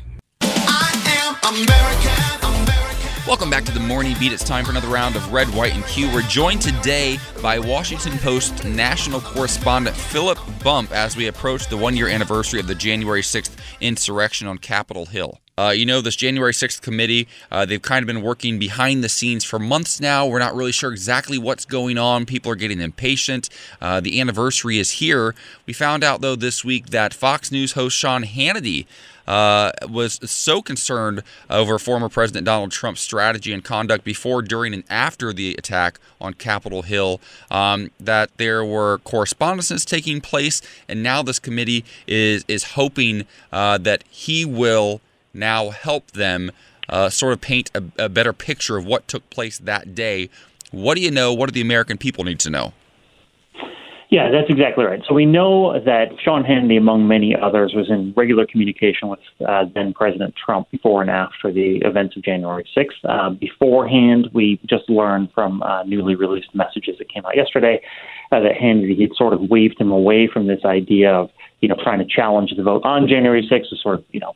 Welcome back to the Morning Beat. It's time for another round of Red, White, and Q. We're joined today by Washington Post national correspondent Philip Bump as we approach the one year anniversary of the January 6th insurrection on Capitol Hill. Uh, you know, this January 6th committee, uh, they've kind of been working behind the scenes for months now. We're not really sure exactly what's going on. People are getting impatient. Uh, the anniversary is here. We found out, though, this week that Fox News host Sean Hannity uh, was so concerned over former President Donald Trump's strategy and conduct before, during, and after the attack on Capitol Hill um, that there were correspondences taking place, and now this committee is is hoping uh, that he will now help them uh, sort of paint a, a better picture of what took place that day. What do you know? What do the American people need to know? Yeah, that's exactly right. So we know that Sean Hannity, among many others, was in regular communication with uh, then President Trump before and after the events of January 6th. Uh, beforehand, we just learned from uh, newly released messages that came out yesterday uh, that Hannity had sort of waved him away from this idea of you know, trying to challenge the vote on January 6th, was sort of, you know,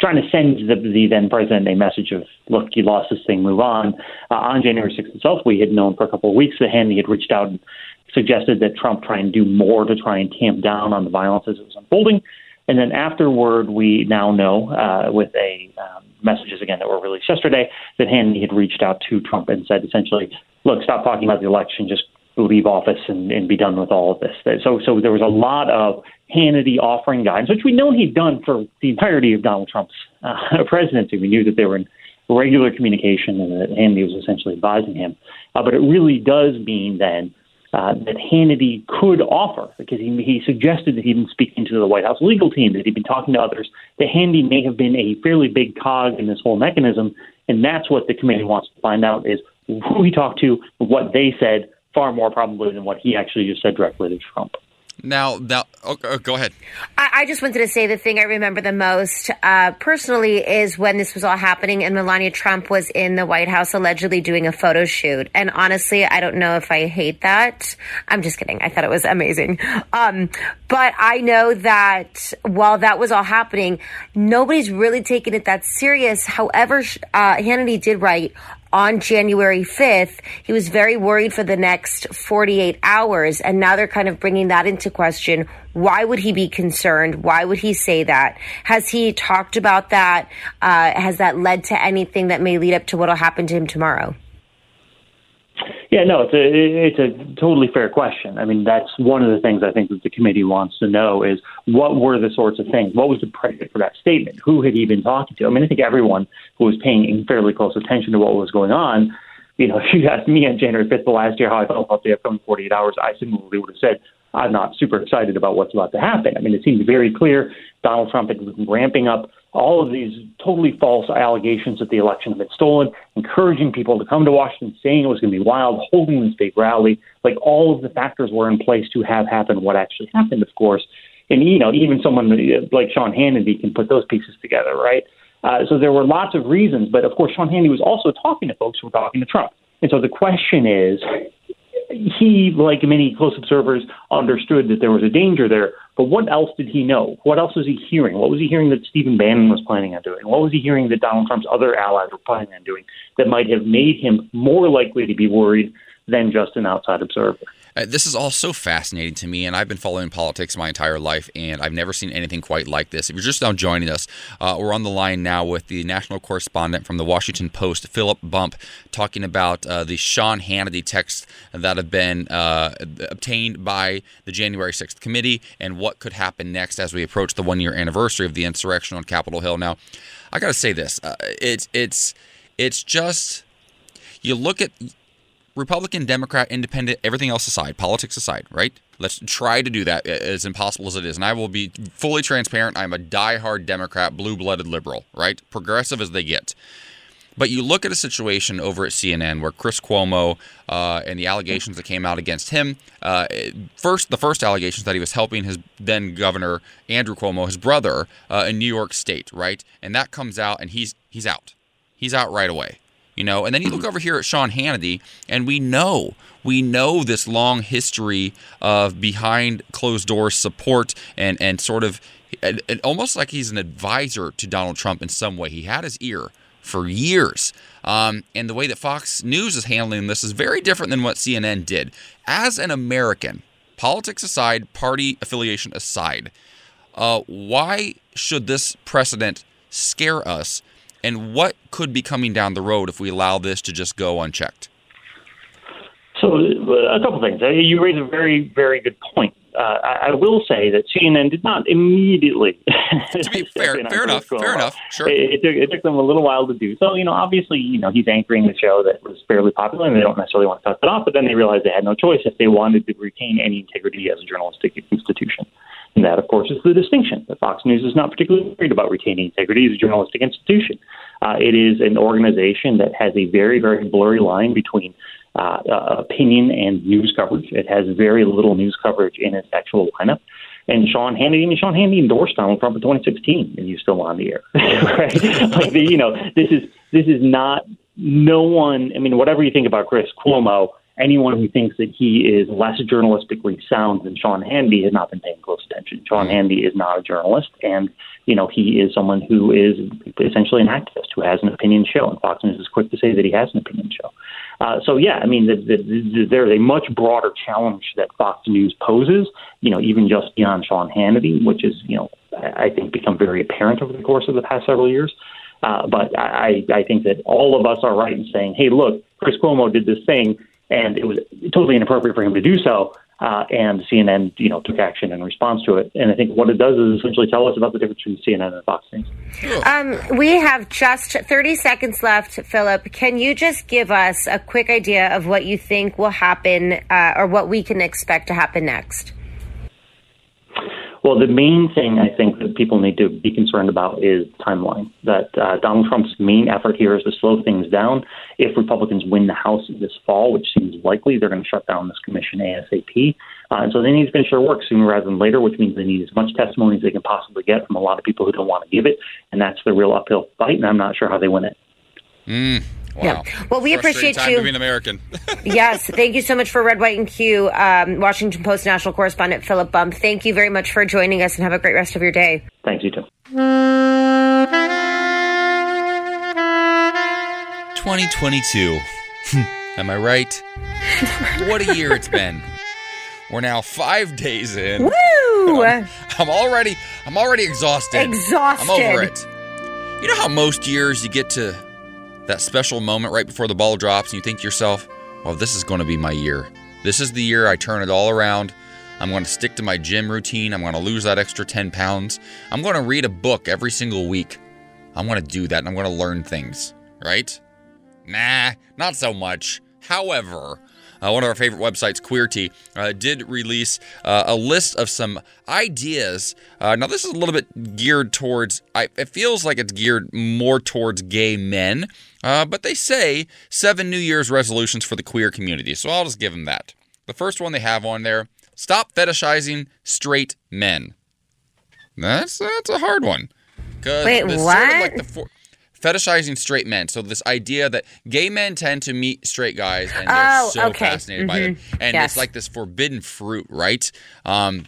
trying to send the, the then president a message of, look, you lost this thing, move on. Uh, on January 6th itself, we had known for a couple of weeks that Hannity had reached out and suggested that Trump try and do more to try and tamp down on the violence as it was unfolding. And then afterward, we now know uh, with a um, messages again that were released yesterday that Hannity had reached out to Trump and said essentially, look, stop talking about the election, just leave office and, and be done with all of this. So, so there was a lot of Hannity offering guidance, which we know he'd done for the entirety of Donald Trump's uh, [LAUGHS] presidency. We knew that they were in regular communication and that Hannity was essentially advising him. Uh, but it really does mean then uh, that Hannity could offer, because he, he suggested that he'd been speaking to the White House legal team, that he'd been talking to others, that Hannity may have been a fairly big cog in this whole mechanism, and that's what the committee wants to find out is who he talked to, what they said, far more probably than what he actually just said directly to Trump. Now, now, oh, go ahead. I, I, just wanted to say the thing I remember the most uh, personally is when this was all happening and Melania Trump was in the White House allegedly doing a photo shoot. And honestly, I don't know if I hate that. I'm just kidding. I thought it was amazing. Um, but I know that while that was all happening, nobody's really taking it that serious. However, uh, Hannity did write on January 5th, he was very worried for the next 48 hours. And now they're kind of bringing that into question. Why would he be concerned? Why would he say that? Has he talked about that? Uh, has that led to anything that may lead up to what will happen to him tomorrow? Yeah, no, it's a it's a totally fair question. I mean, that's one of the things I think that the committee wants to know is what were the sorts of things? What was the predicate for that statement? Who had he been talking to? I mean, I think everyone who was paying fairly close attention to what was going on, you know, [LAUGHS] if you asked me on January 5th of last year how I felt about the upcoming 48 hours, I similarly would have said I'm not super excited about what's about to happen. I mean, it seemed very clear Donald Trump had been ramping up all of these totally false allegations that the election had been stolen, encouraging people to come to Washington, saying it was going to be wild, holding this big rally. Like all of the factors were in place to have happened what actually happened, of course. And, you know, even someone like Sean Hannity can put those pieces together, right? Uh, so there were lots of reasons, but of course, Sean Hannity was also talking to folks who were talking to Trump. And so the question is, he, like many close observers, understood that there was a danger there. But what else did he know? What else was he hearing? What was he hearing that Stephen Bannon was planning on doing? What was he hearing that Donald Trump's other allies were planning on doing that might have made him more likely to be worried than just an outside observer? Uh, this is all so fascinating to me, and I've been following politics my entire life, and I've never seen anything quite like this. If you're just now joining us, uh, we're on the line now with the national correspondent from the Washington Post, Philip Bump, talking about uh, the Sean Hannity texts that have been uh, obtained by the January 6th committee and what could happen next as we approach the one year anniversary of the insurrection on Capitol Hill. Now, I got to say this: uh, it's it's it's just you look at Republican, Democrat, Independent, everything else aside, politics aside, right? Let's try to do that as impossible as it is. And I will be fully transparent. I'm a die-hard Democrat, blue blooded liberal, right? Progressive as they get. But you look at a situation over at CNN where Chris Cuomo uh, and the allegations that came out against him. Uh, first, the first allegations that he was helping his then governor Andrew Cuomo, his brother, uh, in New York State, right? And that comes out, and he's he's out. He's out right away you know. And then you look [CLEARS THROAT] over here at Sean Hannity, and we know we know this long history of behind closed doors support and and sort of and, and almost like he's an advisor to Donald Trump in some way. He had his ear for years. Um, and the way that Fox News is handling this is very different than what CNN did. As an American, politics aside, party affiliation aside, uh, why should this precedent scare us? And what could be coming down the road if we allow this to just go unchecked? So, uh, a couple things. Uh, you raise a very, very good point. Uh, I, will say that CNN did not immediately. [LAUGHS] to be fair, fair enough, fair enough. Sure. It, it, took, it took them a little while to do. So, you know, obviously, you know, he's anchoring the show that was fairly popular, and they don't necessarily want to cut it off. But then they realized they had no choice if they wanted to retain any integrity as a journalistic institution. And that, of course, is the distinction. That Fox News is not particularly worried about retaining integrity as a journalistic institution. Uh, it is an organization that has a very, very blurry line between uh, uh, opinion and news coverage. It has very little news coverage in its actual lineup. And Sean Hannity, mean, Sean Hannity endorsed Donald Trump in 2016, and he's still on the air, [LAUGHS] right? like, the, you know, this is this is not no one. I mean, whatever you think about Chris Cuomo, anyone who thinks that he is less journalistically sound than Sean Hannity has not been paying close attention. Sean Hannity is not a journalist, and you know he is someone who is essentially an activist who has an opinion show, and Fox News is quick to say that he has an opinion show. Uh, so yeah, I mean, the, the, there's a much broader challenge that Fox News poses. You know, even just beyond Sean Hannity, which is you know I think become very apparent over the course of the past several years. Uh, but I, I think that all of us are right in saying, hey, look, Chris Cuomo did this thing, and it was totally inappropriate for him to do so. Uh, and CNN, you know, took action in response to it. And I think what it does is essentially tell us about the difference between CNN and Fox News. Um, we have just 30 seconds left, Philip. Can you just give us a quick idea of what you think will happen uh, or what we can expect to happen next? Well, the main thing I think that people need to be concerned about is timeline. That uh, Donald Trump's main effort here is to slow things down. If Republicans win the House this fall, which seems likely, they're going to shut down this commission ASAP. Uh, and so they need to finish their work sooner rather than later, which means they need as much testimony as they can possibly get from a lot of people who don't want to give it. And that's the real uphill fight, and I'm not sure how they win it. Mm. Wow. Yeah. Well, we appreciate time you. To be an American. [LAUGHS] yes. Thank you so much for Red, White, and Q, um, Washington Post national correspondent Philip Bump. Thank you very much for joining us and have a great rest of your day. Thanks, you too. 2022. [LAUGHS] Am I right? [LAUGHS] what a year it's been. We're now five days in. Woo! I'm, I'm already, I'm already exhausted. Exhausted. I'm over it. You know how most years you get to that special moment right before the ball drops and you think to yourself, well, this is going to be my year. This is the year I turn it all around. I'm going to stick to my gym routine. I'm going to lose that extra 10 pounds. I'm going to read a book every single week. I'm going to do that and I'm going to learn things, right? Nah, not so much. However, uh, one of our favorite websites, Queerty, uh, did release uh, a list of some ideas. Uh, now, this is a little bit geared towards, I, it feels like it's geared more towards gay men, uh, but they say seven New Year's resolutions for the queer community. So I'll just give them that. The first one they have on there stop fetishizing straight men. That's, that's a hard one. Wait, what? Sort of like the for- fetishizing straight men. So this idea that gay men tend to meet straight guys and they're Oh, so okay. fascinated by them, Mhm. and Yes. it's like this forbidden fruit, right? Um,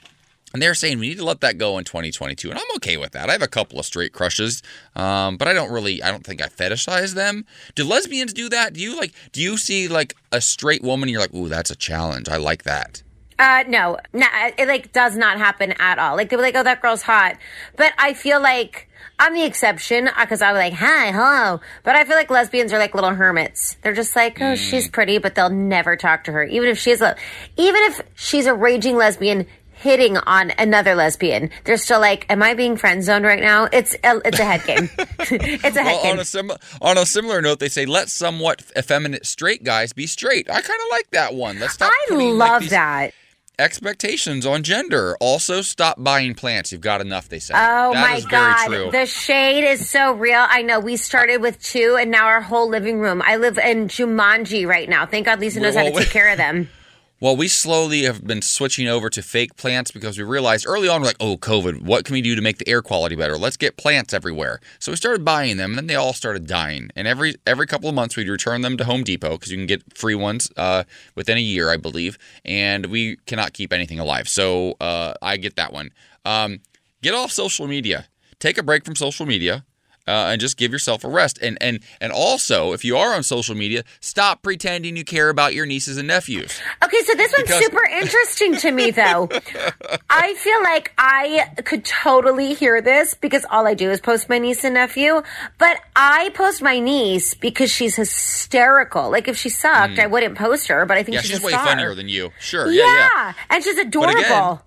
and they're saying we need to let that go in 2022, and I'm okay with that. I have a couple of straight crushes, um, but I don't really, I don't think I fetishize them. Do lesbians do that? Do you like? Do you see like a straight woman? and You're like, ooh, that's a challenge. I like that. Uh, no, no, it like does not happen at all. Like they were like, "Oh, that girl's hot," but I feel like I'm the exception because I was like, "Hi, hello," but I feel like lesbians are like little hermits. They're just like, "Oh, she's pretty," but they'll never talk to her, even if she's a, even if she's a raging lesbian hitting on another lesbian. They're still like, "Am I being friend zoned right now?" It's a, it's a head game. [LAUGHS] it's a head Well, game. on a, sim- on a similar note, they say let somewhat effeminate straight guys be straight. I kind of like that one. Let's stop. I putting, like, love these that. Expectations on gender. Also, stop buying plants. You've got enough. They say. Oh That my god, the shade is so real. I know we started with two, and now our whole living room. I live in Jumanji right now. Thank God Lisa knows how to Well, take care of them. [LAUGHS] Well, we slowly have been switching over to fake plants because we realized early on, we're like, oh, COVID, what can we do to make the air quality better? Let's get plants everywhere. So we started buying them, and then they all started dying. And every every couple of months, we'd return them to Home Depot because you can get free ones uh, within a year, I believe. And we cannot keep anything alive. So uh, I get that one. Um, get off social media. Take a break from social media. Uh, and just give yourself a rest. And and and also, if you are on social media, stop pretending you care about your nieces and nephews. Okay, so this one's Because- super interesting to me, though. [LAUGHS] I feel like I could totally hear this because all I do is post my niece and nephew. But I post my niece because she's hysterical. Like if she sucked, I wouldn't post her. But I think yeah, she's, she's way star. funnier than you. Sure. Yeah, Yeah, yeah. and she's But adorable. again,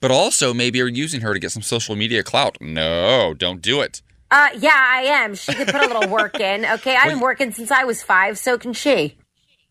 But also, maybe you're using her to get some social media clout. No, don't do it. Uh, yeah, I am. She could put a little work in. [LAUGHS] Okay, I've been working since I was five. So can she.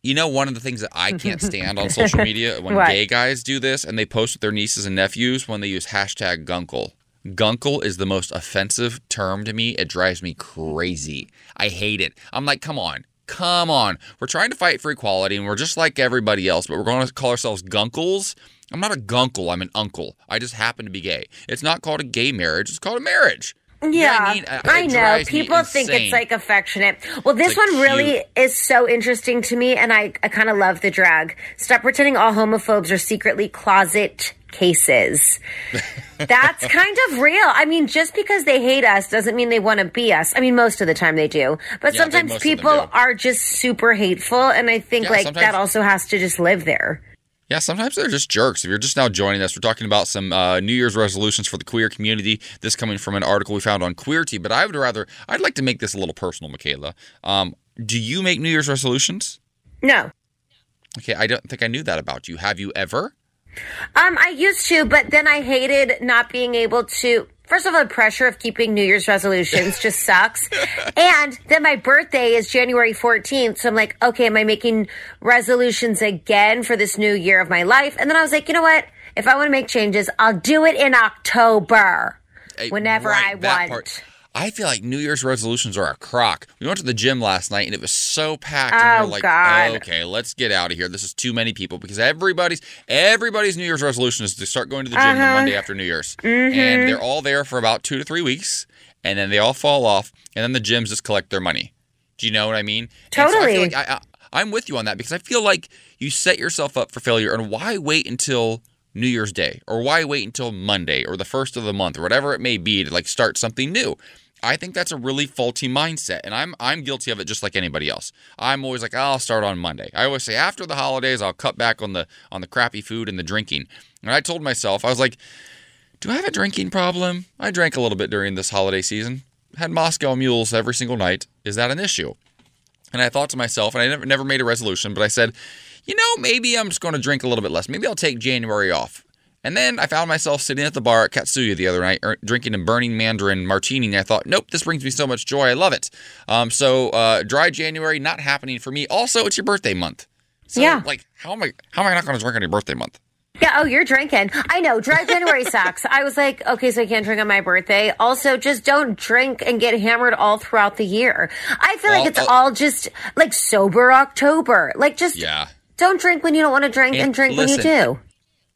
You know, one of the things that I can't [LAUGHS] stand on social media when What? gay guys do this and they post with their nieces and nephews when they use hashtag gunkle. Gunkle is the most offensive term to me. It drives me crazy. I hate it. I'm like, come on. Come on. We're trying to fight for equality and we're just like everybody else, but we're going to call ourselves gunkles. I'm not a gunkle. I'm an uncle. I just happen to be gay. It's not called a gay marriage. It's called a marriage. Yeah, I mean, uh, I know. People think it's like affectionate. Well, this like, one really cute. is so interesting to me, and I, I kind of love the drag. Stop pretending all homophobes are secretly closet cases. [LAUGHS] That's kind of real. I mean, just because they hate us doesn't mean they want to be us. I mean, most of the time they do, but Yeah, sometimes most of them people are just super hateful, and I think Yeah, like sometimes- that also has to just live there. Yeah, sometimes they're just jerks. If you're just now joining us, we're talking about some uh, New Year's resolutions for the queer community. This coming from an article we found on Queerty, but I would rather, I'd like to make this a little personal, Michaela. Um, do you make New Year's resolutions? No. Okay, I don't think I knew that about you. Have you ever? Um, I used to, but then I hated not being able to. First of all, the pressure of keeping New Year's resolutions just sucks. [LAUGHS] And then my birthday is January 14th. So I'm like, okay, am I making resolutions again for this new year of my life? And then I was like, you know what? If I want to make changes, I'll do it in October. Whenever right, I want. part. I feel like New Year's resolutions are a crock. We went to the gym last night and it was so packed. Oh, and we we're like, God. okay, let's get out of here. This is too many people because everybody's everybody's New Year's resolution is to start going to the gym the Uh-huh. Monday after New Year's, Mhm. and they're all there for about two to three weeks, and then they all fall off, and then the gyms just collect their money. Do you know what I mean? And so I feel Totally. like I, I, I'm with you on that because I feel like you set yourself up for failure, and why wait until New Year's Day or why wait until Monday or the first of the month or whatever it may be to like start something new? I think that's a really faulty mindset, and I'm I'm guilty of it just like anybody else. I'm always like, I'll start on Monday. I always say after the holidays, I'll cut back on the on the crappy food and the drinking. And I told myself, I was like, do I have a drinking problem? I drank a little bit during this holiday season. Had Moscow mules every single night. Is that an issue? And I thought to myself, and I never never made a resolution, but I said, you know, maybe I'm just going to drink a little bit less. Maybe I'll take January off. And then I found myself sitting at the bar at Katsuya the other night, er, drinking a burning mandarin martini. And I thought, nope, this brings me so much joy. I love it. Um, so uh, dry January not happening for me. Also, it's your birthday month. So, Yeah. Like, how am I? How am I not going to drink on your birthday month? Yeah, oh, you're drinking. I know. Dry January [LAUGHS] sucks. I was like, okay, so I can't drink on my birthday. Also, just don't drink and get hammered all throughout the year. I feel Well, like it's uh, all just like sober October. Like, just Yeah. don't drink when you don't want to drink and, And drink when you do.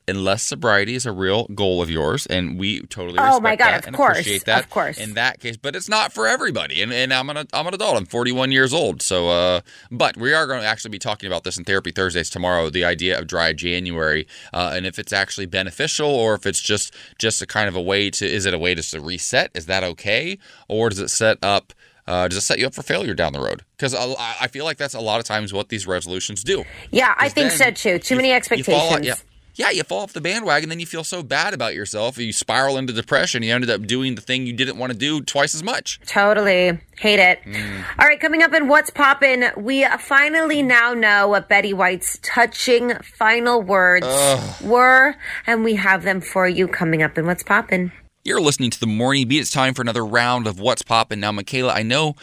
Unless sobriety is a real goal of yours, and we totally Oh, respect my God, that of and course, appreciate that. of course. in that case, but it's not for everybody. And, and I'm an I'm an adult. I'm 41 years old. So, uh, but we are going to actually be talking about this in Therapy Thursdays tomorrow. The idea of dry January, uh, and if it's actually beneficial, or if it's just just a kind of a way to is it a way just to reset? Is that okay, or does it set up? Uh, does it set you up for failure down the road? Because I I feel like that's a lot of times what these resolutions do. Yeah, I think so too. Too many You expectations. fall, yeah, yeah, you fall off the bandwagon, then you feel so bad about yourself, you spiral into depression. You ended up doing the thing you didn't want to do twice as much. Totally. Hate it. Mm. All right, coming up in What's Poppin', we finally now know what Betty White's touching final words Ugh. were, and we have them for you coming up in What's Poppin'. You're listening to the Morning Beat. It's time for another round of What's Poppin'. Now, Michaela, I know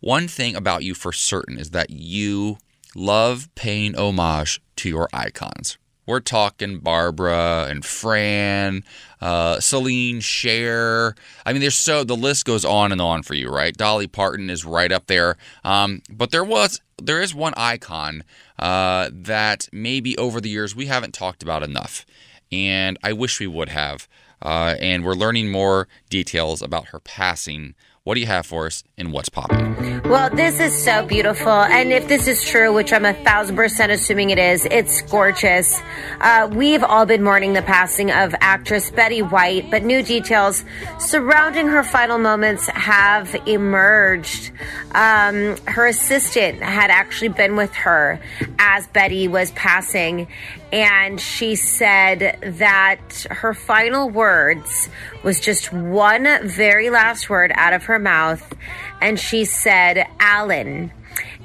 one thing about you for certain is that you love paying homage to your icons. We're talking Barbara and Fran, uh, Celine, Cher. I mean, there's so the list goes on and on for you, right? Dolly Parton is right up there. Um, but there was there is one icon uh, that maybe over the years we haven't talked about enough, and I wish we would have. Uh, and we're learning more details about her passing. What do you have for us and What's Popping? Well, this is so beautiful. And if this is true, which I'm a thousand percent assuming it is, it's gorgeous. Uh, we've all been mourning the passing of actress Betty White, but new details surrounding her final moments have emerged. Um, her assistant had actually been with her as Betty was passing, and she said that her final words was just one very last word out of her mouth, and she said, Allen.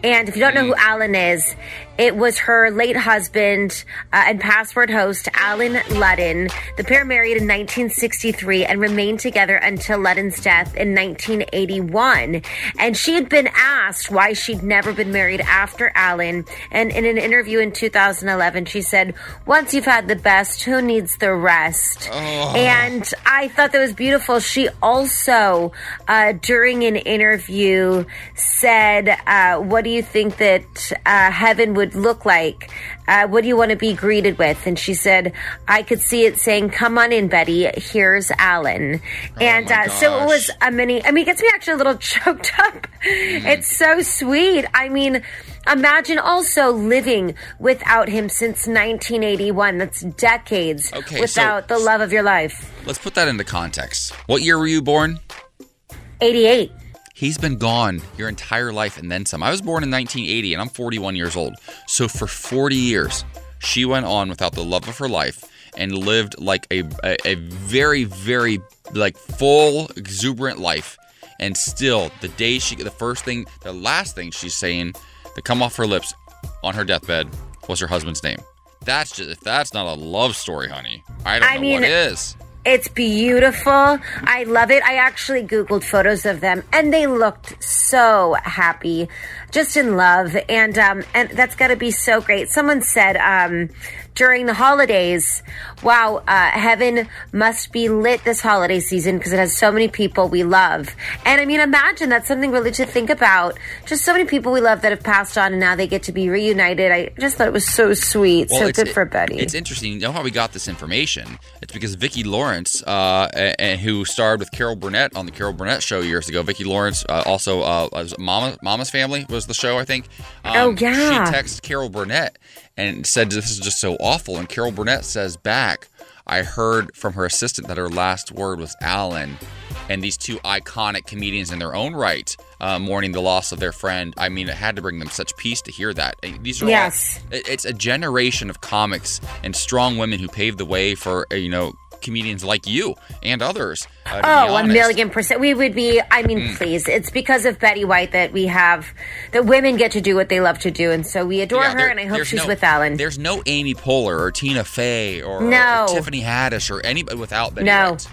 And if you don't know who Allen is, it was her late husband uh, and password host, Allen Ludden. The pair married in 1963 and remained together until Ludden's death in 1981. And she had been asked why she'd never been married after Allen. And in an interview in 2011, she said, Once you've had the best, who needs the rest? Oh. And I thought that was beautiful. She also, uh, during an interview, said, uh, What do you think that uh, heaven would look like? Uh, what do you want to be greeted with? And she said, I could see it saying, Come on in, Betty. Here's Allen. and uh, so it was a mini, I mean, it gets me actually a little [LAUGHS] choked up. It's so sweet. I mean, imagine also living without him since 1981. That's decades Okay, so- without the love of your life. Let's put that into context. What year were you born? 88. He's been gone your entire life and then some. I was born in 1980 and I'm 41 years old. So for 40 years, she went on without the love of her life and lived like a, a, a very, very like full, exuberant life. And still, the day she, the first thing, the last thing she's saying to come off her lips on her deathbed was her husband's name. That's just, if that's not a love story, honey, I don't I know mean- what is. It's beautiful. I love it. I actually Googled photos of them and they looked so happy, just in love. And, um, and that's got to be so great. Someone said, um, during the holidays, wow, uh, heaven must be lit this holiday season because it has so many people we love. And I mean, imagine that's something really to think about. Just so many people we love that have passed on and now they get to be reunited. I just thought it was so sweet. Well, so good for Betty. It's interesting. You know how we got this information? It's because Vicki Lawrence, uh, a- a- who starred with Carol Burnett on the Carol Burnett show years ago. Vicki Lawrence, uh, also uh, was Mama Mama's Family was the show, I think. Um, Oh, yeah. She texted Carol Burnett and said this is just so awful. And Carol Burnett says back, I heard from her assistant that her last word was Allen. And these two iconic comedians in their own right, uh, mourning the loss of their friend. I mean, it had to bring them such peace to hear that. These are all- Yes. it- it's a generation of comics and strong women who paved the way for uh, you know comedians like you and others. Uh, Oh, a million percent. We would be, I mean, Mm. please. It's because of Betty White that we have, that women get to do what they love to do. And so we adore Yeah, her, and I hope she's no- with Allen. There's no Amy Poehler or Tina Fey or, No. or Tiffany Haddish or anybody without Betty No. White.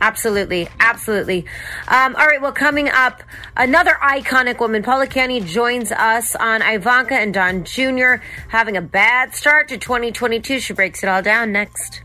Absolutely, absolutely. Um, all right, well, coming up, another iconic woman, Paula Canny, joins us on Ivanka and Don Jr. having a bad start to 2022. She breaks it all down next.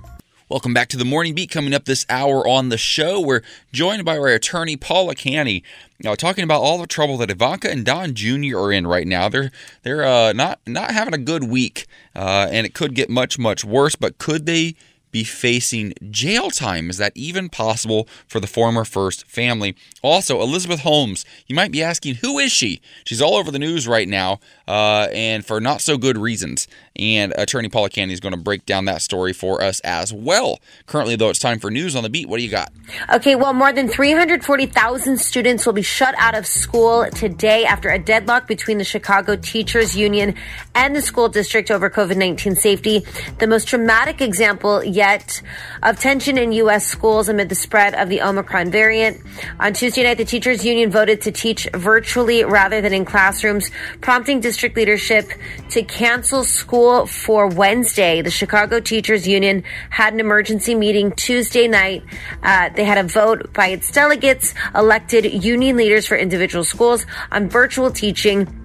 Welcome back to the Morning Beat. Coming up this hour on the show, we're joined by our attorney Paula Canny, now talking about all the trouble that Ivanka and Don Jr. are in right now. They're they're uh, not not having a good week, uh, and it could get much much worse. But could they be facing jail time? Is that even possible for the former first family? Also, Elizabeth Holmes. You might be asking, who is she? She's all over the news right now, uh, and for not so good reasons. And attorney Paula Canny is going to break down that story for us as well. Currently, though, it's time for news on the beat. What do you got? Okay, well, more than 340,000 students will be shut out of school today after a deadlock between the Chicago Teachers Union and the school district over COVID 19 safety. The most dramatic example yet of tension in U.S. schools amid the spread of the Omicron variant. On Tuesday night, the Teachers Union voted to teach virtually rather than in classrooms, prompting district leadership to cancel school for Wednesday. The Chicago Teachers Union had an emergency meeting Tuesday night. Uh, they had a vote by its delegates, elected union leaders for individual schools on virtual teaching.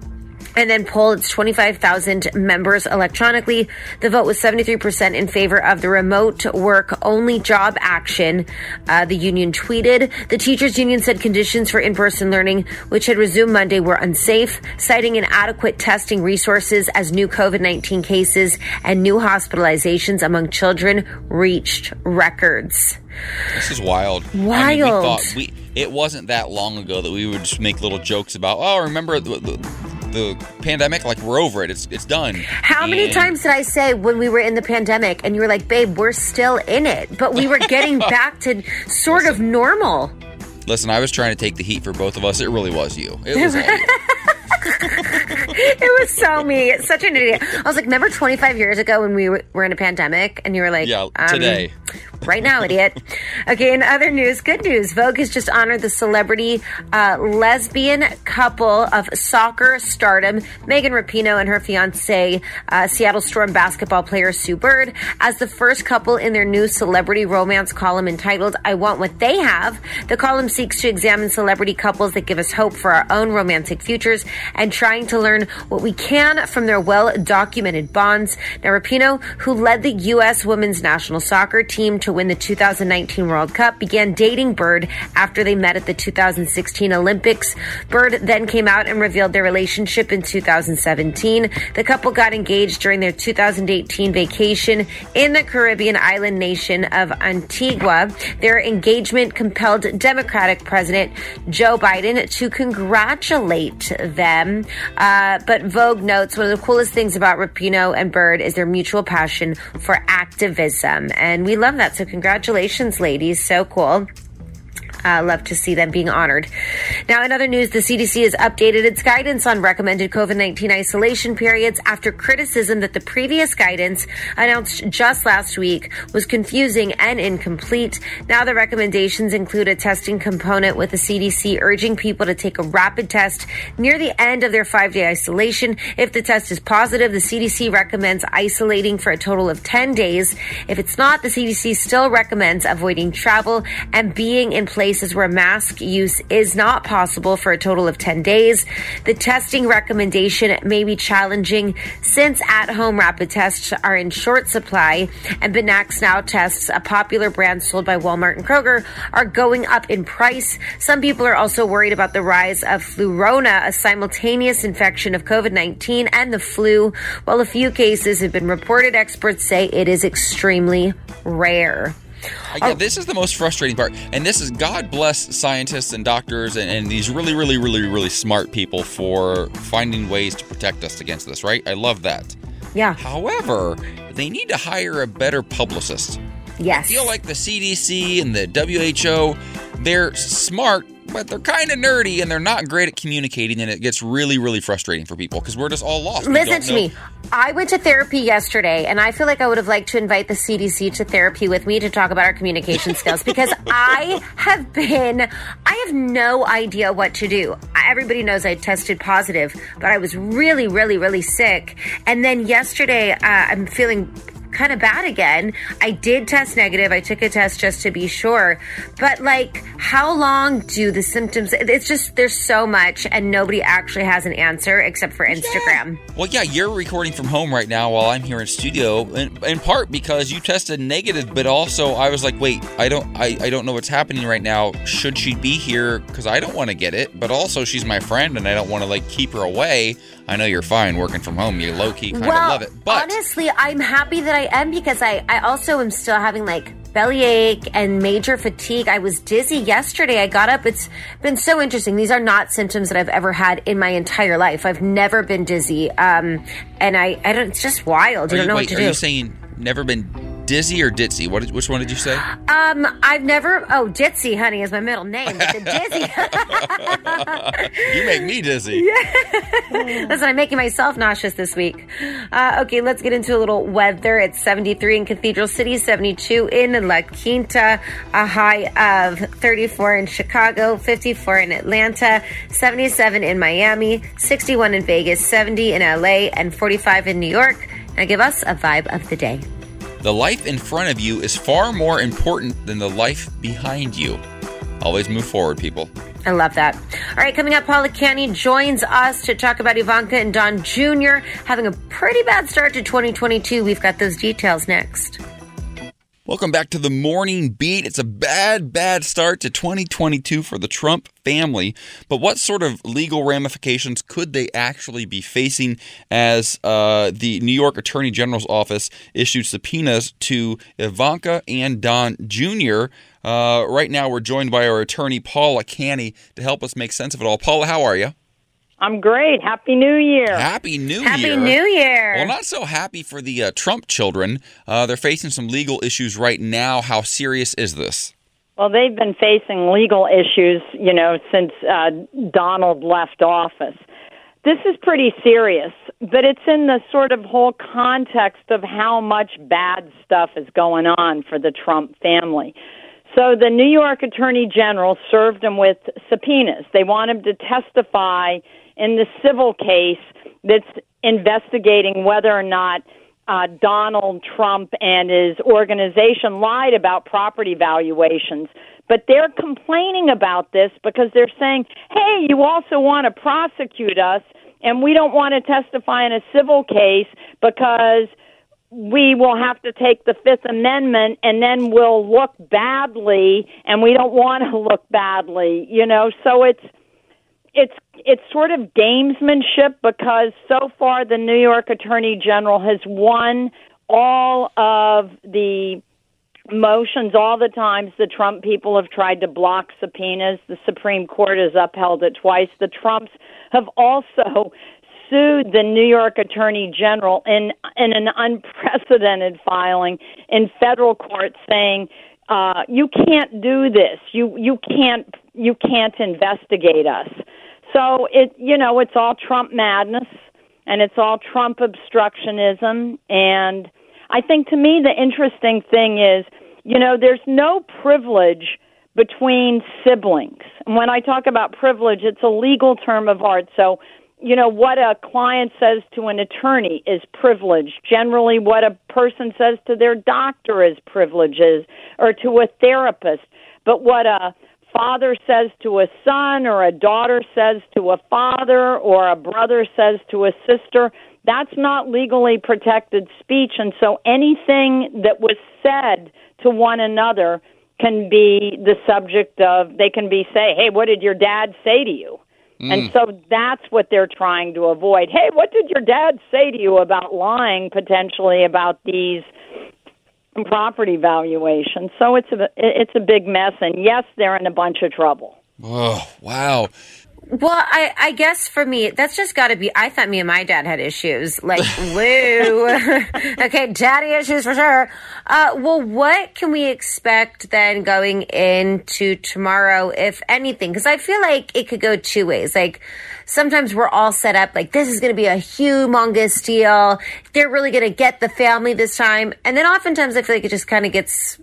And then poll its 25,000 members electronically. The vote was 73% in favor of the remote work only job action. Uh, the union tweeted. The teachers union said conditions for in-person learning, which had resumed Monday, were unsafe, citing inadequate testing resources as new COVID-19 cases and new hospitalizations among children reached records. This is wild. Wild. I mean, we thought we, it wasn't that long ago that we would just make little jokes about, oh, remember the, the, the pandemic? Like, we're over it. It's, it's done. How many And- times did I say when we were in the pandemic and you were like, babe, we're still in it, but we were [LAUGHS] getting back to sort of normal? Listen, I was trying to take the heat for both of us. It really was you. It was all you. [LAUGHS] [LAUGHS] it was so me. It's such an idiot. I was like, remember 25 years ago when we were were in a pandemic and you were like, Yeah, um, today. Right now, idiot. Okay, in other news, good news. Vogue has just honored the celebrity uh, lesbian couple of soccer stardom, Megan Rapinoe and her fiance, uh, Seattle Storm basketball player Sue Bird, as the first couple in their new celebrity romance column entitled I Want What They Have. The column seeks to examine celebrity couples that give us hope for our own romantic futures and trying to learn what we can from their well documented bonds. Now, Rapinoe, who led the U.S. women's national soccer team to win the 2019 World Cup, began dating Bird after they met at the 2016 Olympics. Bird then came out and revealed their relationship in 2017. The couple got engaged during their 2018 vacation in the Caribbean island nation of Antigua. Their engagement compelled Democratic President Joe Biden to congratulate them. Uh, but Vogue notes one of the coolest things about Rapinoe and Bird is their mutual passion for activism. And we love that. So, congratulations, ladies. So cool. Uh, love to see them being honored. Now, in other news, the CDC has updated its guidance on recommended COVID 19 isolation periods after criticism that the previous guidance announced just last week was confusing and incomplete. Now, the recommendations include a testing component with the CDC urging people to take a rapid test near the end of their five day isolation. If the test is positive, the CDC recommends isolating for a total of 10 days. If it's not, the CDC still recommends avoiding travel and being in places where mask use is not possible for a total of 10 days. The testing recommendation may be challenging since at home rapid tests are in short supply and Binax Now tests, a popular brand sold by Walmart and Kroger, are going up in price. Some people are also worried about the rise of flurona, a simultaneous infection of COVID 19 and the flu. While a few cases have been reported, experts say it is extremely rare. Uh, Yeah, this is the most frustrating part. And this is God bless scientists and doctors and, and these really, really, really, really smart people for finding ways to protect us against this, right? I love that. Yeah. However, they need to hire a better publicist. Yes. I feel like the CDC and the WHO, they're smart, but they're kind of nerdy and they're not great at communicating, and it gets really, really frustrating for people because we're just all lost. Listen to know- me. I went to therapy yesterday, and I feel like I would have liked to invite the CDC to therapy with me to talk about our communication [LAUGHS] skills because I have been, I have no idea what to do. Everybody knows I tested positive, but I was really, really, really sick. And then yesterday, uh, I'm feeling kind of bad again. I did test negative. I took a test just to be sure. But like, how long do the symptoms? It's just there's so much, and nobody actually has an answer except for Instagram. Well, yeah, you're recording from home right now while I'm here in studio, in, in part because you tested negative, but also I was like, wait, I don't, I, I don't know what's happening right now. Should she be here? Because I don't want to get it, but also she's my friend, and I don't want to like keep her away. I know you're fine working from home. You low key kind of well, love it, but honestly, I'm happy that I am because I, I also am still having like bellyache and major fatigue. I was dizzy yesterday. I got up. It's been so interesting. These are not symptoms that I've ever had in my entire life. I've never been dizzy. Um, and I, I don't, it's just wild. are You you, don't know wait, what to are do. you saying never been dizzy or ditzy? What? Did, which one did you say? Um, I've never. Oh, Ditzy, honey, is my middle name. But the Dizzy. [LAUGHS] you make me dizzy. Listen, I'm making myself nauseous this week. Uh, okay, let's get into a little weather. It's 73 in Cathedral City, 72 in La Quinta, a high of 34 in Chicago, 54 in Atlanta, 77 in Miami, 61 in Vegas, 70 in LA, and 45 in New York. Now give us a vibe of the day. The life in front of you is far more important than the life behind you. Always move forward, people. I love that. All right, coming up, Paula Canny joins us to talk about Ivanka and Don Jr. having a pretty bad start to 2022. We've got those details next. Welcome back to the morning beat. It's a bad, bad start to 2022 for the Trump family. But what sort of legal ramifications could they actually be facing as uh, the New York Attorney General's office issued subpoenas to Ivanka and Don Jr.? Uh, right now, we're joined by our attorney, Paula Canny, to help us make sense of it all. Paula, how are you? I'm great. Happy New Year. Happy New Happy Year. Happy New Year. Well, not so happy for the uh, Trump children. Uh, they're facing some legal issues right now. How serious is this? Well, they've been facing legal issues, you know, since uh, Donald left office. This is pretty serious, but it's in the sort of whole context of how much bad stuff is going on for the Trump family. So the New York Attorney General served him with subpoenas. They want him to testify in the civil case that's investigating whether or not uh, Donald Trump and his organization lied about property valuations. But they're complaining about this because they're saying, hey, you also want to prosecute us, and we don't want to testify in a civil case because we will have to take the Fifth Amendment and then we'll look badly, and we don't want to look badly, you know? So it's it's it's sort of gamesmanship because so far the New York Attorney General has won all of the motions all the times the Trump people have tried to block subpoenas. The Supreme Court has upheld it twice. The Trumps have also sued the New York Attorney General in in an unprecedented filing in federal court saying uh, you can't do this. You you can't you can't investigate us. So it you know it's all Trump madness and it's all Trump obstructionism and I think to me the interesting thing is you know there's no privilege between siblings. And when I talk about privilege it's a legal term of art. So you know what a client says to an attorney is privilege. Generally what a person says to their doctor is privileges or to a therapist. But what a father says to a son or a daughter says to a father or a brother says to a sister, that's not legally protected speech. And so anything that was said to one another can be the subject of, they can be say, hey, what did your dad say to you? Mm. And so that's what they're trying to avoid. Hey, what did your dad say to you about lying potentially about these property valuation. So it's a it's a big mess, and yes, they're in a bunch of trouble. Oh wow! Well, I, I guess for me, that's just got to be. I thought me and my dad had issues. Like, [LAUGHS] woo. [LAUGHS] okay, daddy issues for sure. Uh, well, what can we expect then going into tomorrow, if anything? Because I feel like it could go two ways. Like, sometimes we're all set up like this is going to be a humongous deal. They're really going to get the family this time. And then oftentimes I feel like it just kind of gets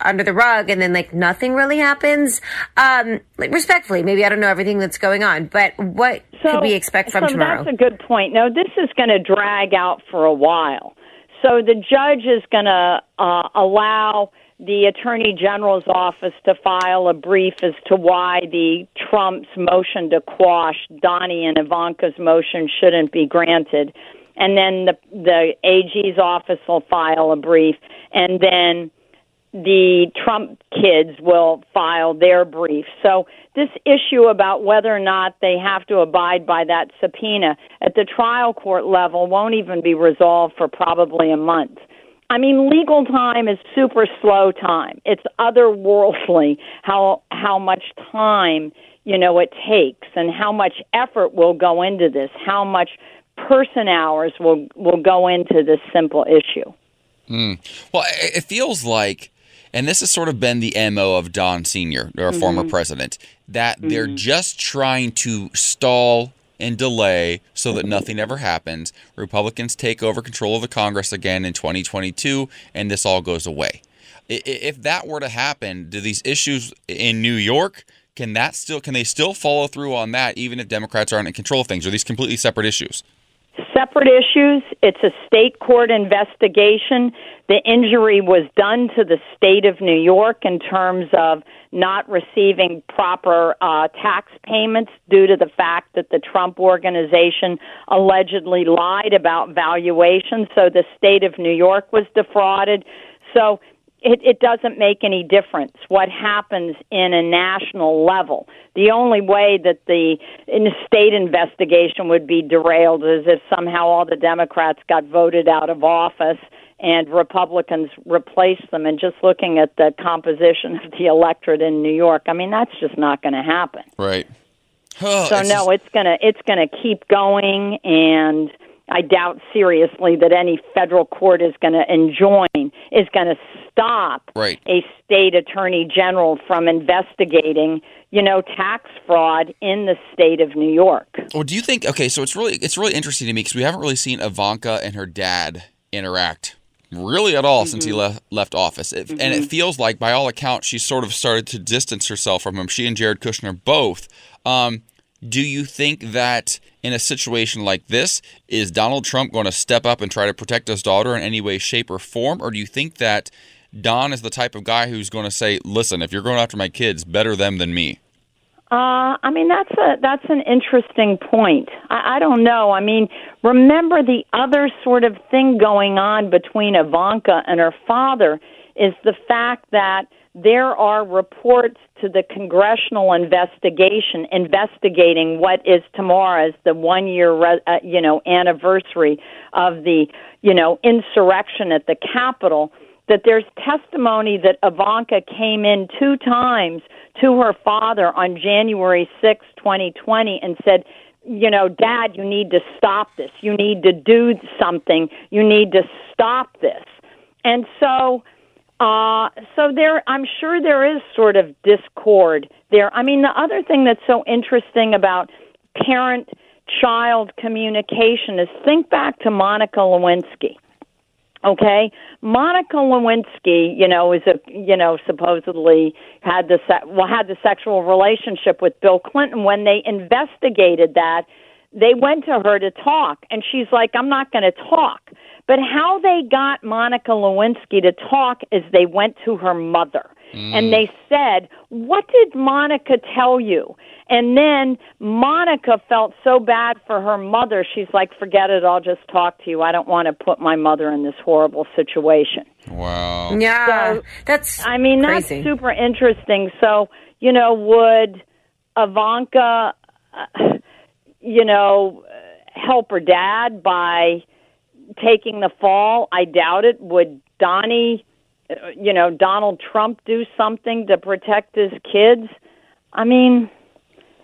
under the rug and then like nothing really happens. Um, like respectfully, maybe I don't know everything that's going on, but what so, could we expect from so tomorrow? That's a good point. No, this is going to drag out for a while. So the judge is going to uh, allow the Attorney General's office to file a brief as to why the Trump's motion to quash Donnie and Ivanka's motion shouldn't be granted. And then the the AG's office will file a brief and then the Trump kids will file their brief. So this issue about whether or not they have to abide by that subpoena at the trial court level won't even be resolved for probably a month. I mean, legal time is super slow time. It's otherworldly how how much time you know it takes and how much effort will go into this, how much person hours will will go into this simple issue. Mm. Well, it feels like and this has sort of been the MO of Don Sr., our mm-hmm. former president, that mm-hmm. they're just trying to stall and delay so that nothing ever happens. Republicans take over control of the Congress again in 2022, and this all goes away. If that were to happen, do these issues in New York can that still can they still follow through on that even if Democrats aren't in control of things? Are these completely separate issues? separate issues. It's a state court investigation. The injury was done to the state of New York in terms of not receiving proper uh, tax payments due to the fact that the Trump organization allegedly lied about valuation. So the state of New York was defrauded. So it, it doesn't make any difference what happens in a national level. The only way that the in the state investigation would be derailed is if somehow all the Democrats got voted out of office and Republicans replace them. And just looking at the composition of the electorate in New York, I mean that's just not going to happen. Right. [SIGHS] Oh, so no, just... it's gonna it's gonna keep going and I doubt seriously that any federal court is going to enjoin is going to stop right. a state attorney general from investigating, you know, tax fraud in the state of New York. Well, do you think? Okay, so it's really it's really interesting to me because we haven't really seen Ivanka and her dad interact really at all mm-hmm. since he mm-hmm. le- left office. It, mm-hmm. And it mm-hmm. feels like, by all accounts, she sort of started to distance herself from him. She and Jared Kushner both. Um, do you think that in a situation like this, is Donald Trump going to step up and try to protect his daughter in any way, shape, or form? Or do you think that Don is the type of guy who's going to say, listen, if you're going after my kids, better them than me? Uh, I mean that's a that's an interesting point. I, I don't know. I mean, remember the other sort of thing going on between Ivanka and her father is the fact that there are reports to the congressional investigation investigating what is tomorrow as the one year re- uh, you know anniversary of the you know insurrection at the capitol that there's testimony that Ivanka came in two times to her father on January 6, 2020 and said you know, dad, you need to stop this. You need to do something. You need to stop this. And so uh, so there, I'm sure there is sort of discord there. I mean, the other thing that's so interesting about parent child communication is think back to Monica Lewinsky. Okay, Monica Lewinsky, you know, is a you know supposedly had the se- well had the sexual relationship with Bill Clinton. When they investigated that, they went to her to talk, and she's like, "I'm not going to talk." But how they got Monica Lewinsky to talk is they went to her mother mm. and they said, What did Monica tell you? And then Monica felt so bad for her mother, she's like, Forget it, I'll just talk to you. I don't want to put my mother in this horrible situation. Wow. Yeah. So, that's I mean, crazy. that's super interesting. So, you know, would Ivanka, uh, you know, help her dad by taking the fall. I doubt it. Would Donnie, you know, Donald Trump do something to protect his kids? I mean,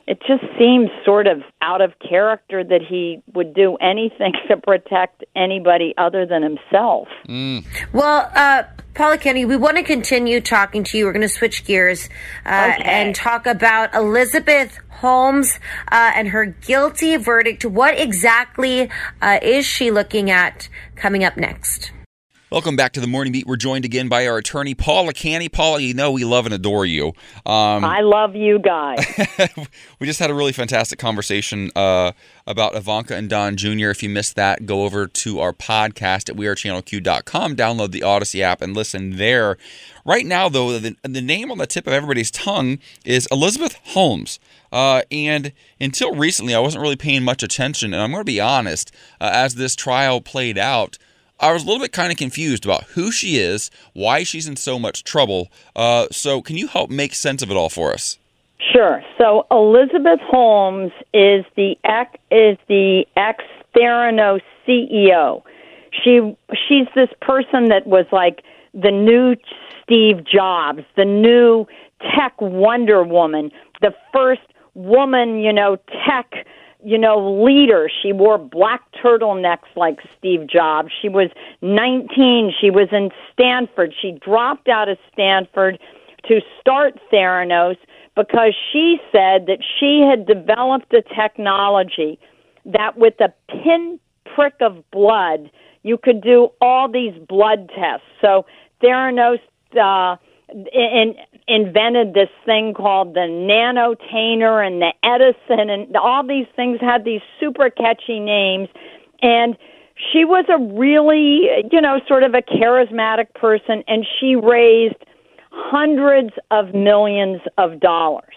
it just seems sort of out of character that he would do anything [LAUGHS] to protect anybody other than himself. Mm. Well, uh, Paula Canny, we want to continue talking to you. We're going to switch gears uh, okay. and talk about Elizabeth Holmes uh, and her guilty verdict. What exactly uh, is she looking at coming up next? Welcome back to the Morning Beat. We're joined again by our attorney, Paula Canny. Paula, you know we love and adore you. Um, I love you guys. [LAUGHS] we just had a really fantastic conversation uh, about Ivanka and Don Jr. If you missed that, go over to our podcast at wearechannelq.com, download the Audacy app, and listen there. Right now, though, the, the name on the tip of everybody's tongue is Elizabeth Holmes. Uh, and until recently, I wasn't really paying much attention. And I'm going to be honest, uh, as this trial played out, I was a little bit kind of confused about who she is, why she's in so much trouble. Uh, so, can you help make sense of it all for us? Sure. So, Elizabeth Holmes is the ex is the ex Theranos CEO. She she's this person that was like the new Steve Jobs, the new tech Wonder Woman, the first woman, you know, tech you know, leader. She wore black turtlenecks like Steve Jobs. She was 19. She was in Stanford. She dropped out of Stanford to start Theranos because she said that she had developed a technology that with a pinprick of blood, you could do all these blood tests. So Theranos uh, in, invented this thing called the nanotainer and the Edison, and all these things had these super catchy names. And she was a really, you know, sort of a charismatic person, and she raised hundreds of millions of dollars.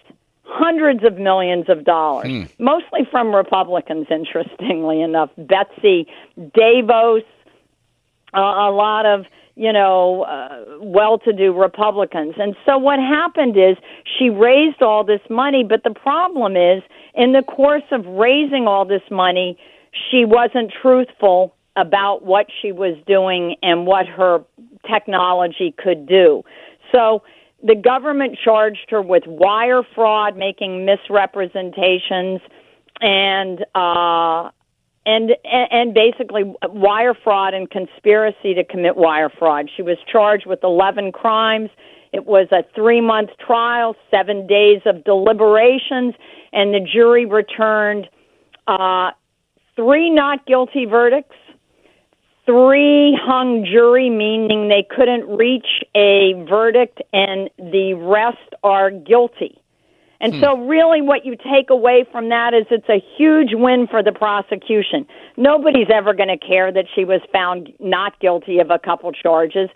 Hundreds of millions of dollars, Hmm. mostly from Republicans, interestingly enough. Betsy DeVos, uh, a lot of you know uh, well-to-do Republicans. And so what happened is she raised all this money, but the problem is in the course of raising all this money, she wasn't truthful about what she was doing and what her technology could do. So the government charged her with wire fraud, making misrepresentations, and uh, and and basically wire fraud and conspiracy to commit wire fraud. She was charged with 11 crimes. It was a 3-month trial, 7 days of deliberations, and the jury returned uh, three not guilty verdicts, three hung jury, meaning they couldn't reach a verdict, and the rest are guilty. And Hmm. so, really, what you take away from that is it's a huge win for the prosecution. Nobody's ever going to care that she was found not guilty of a couple charges.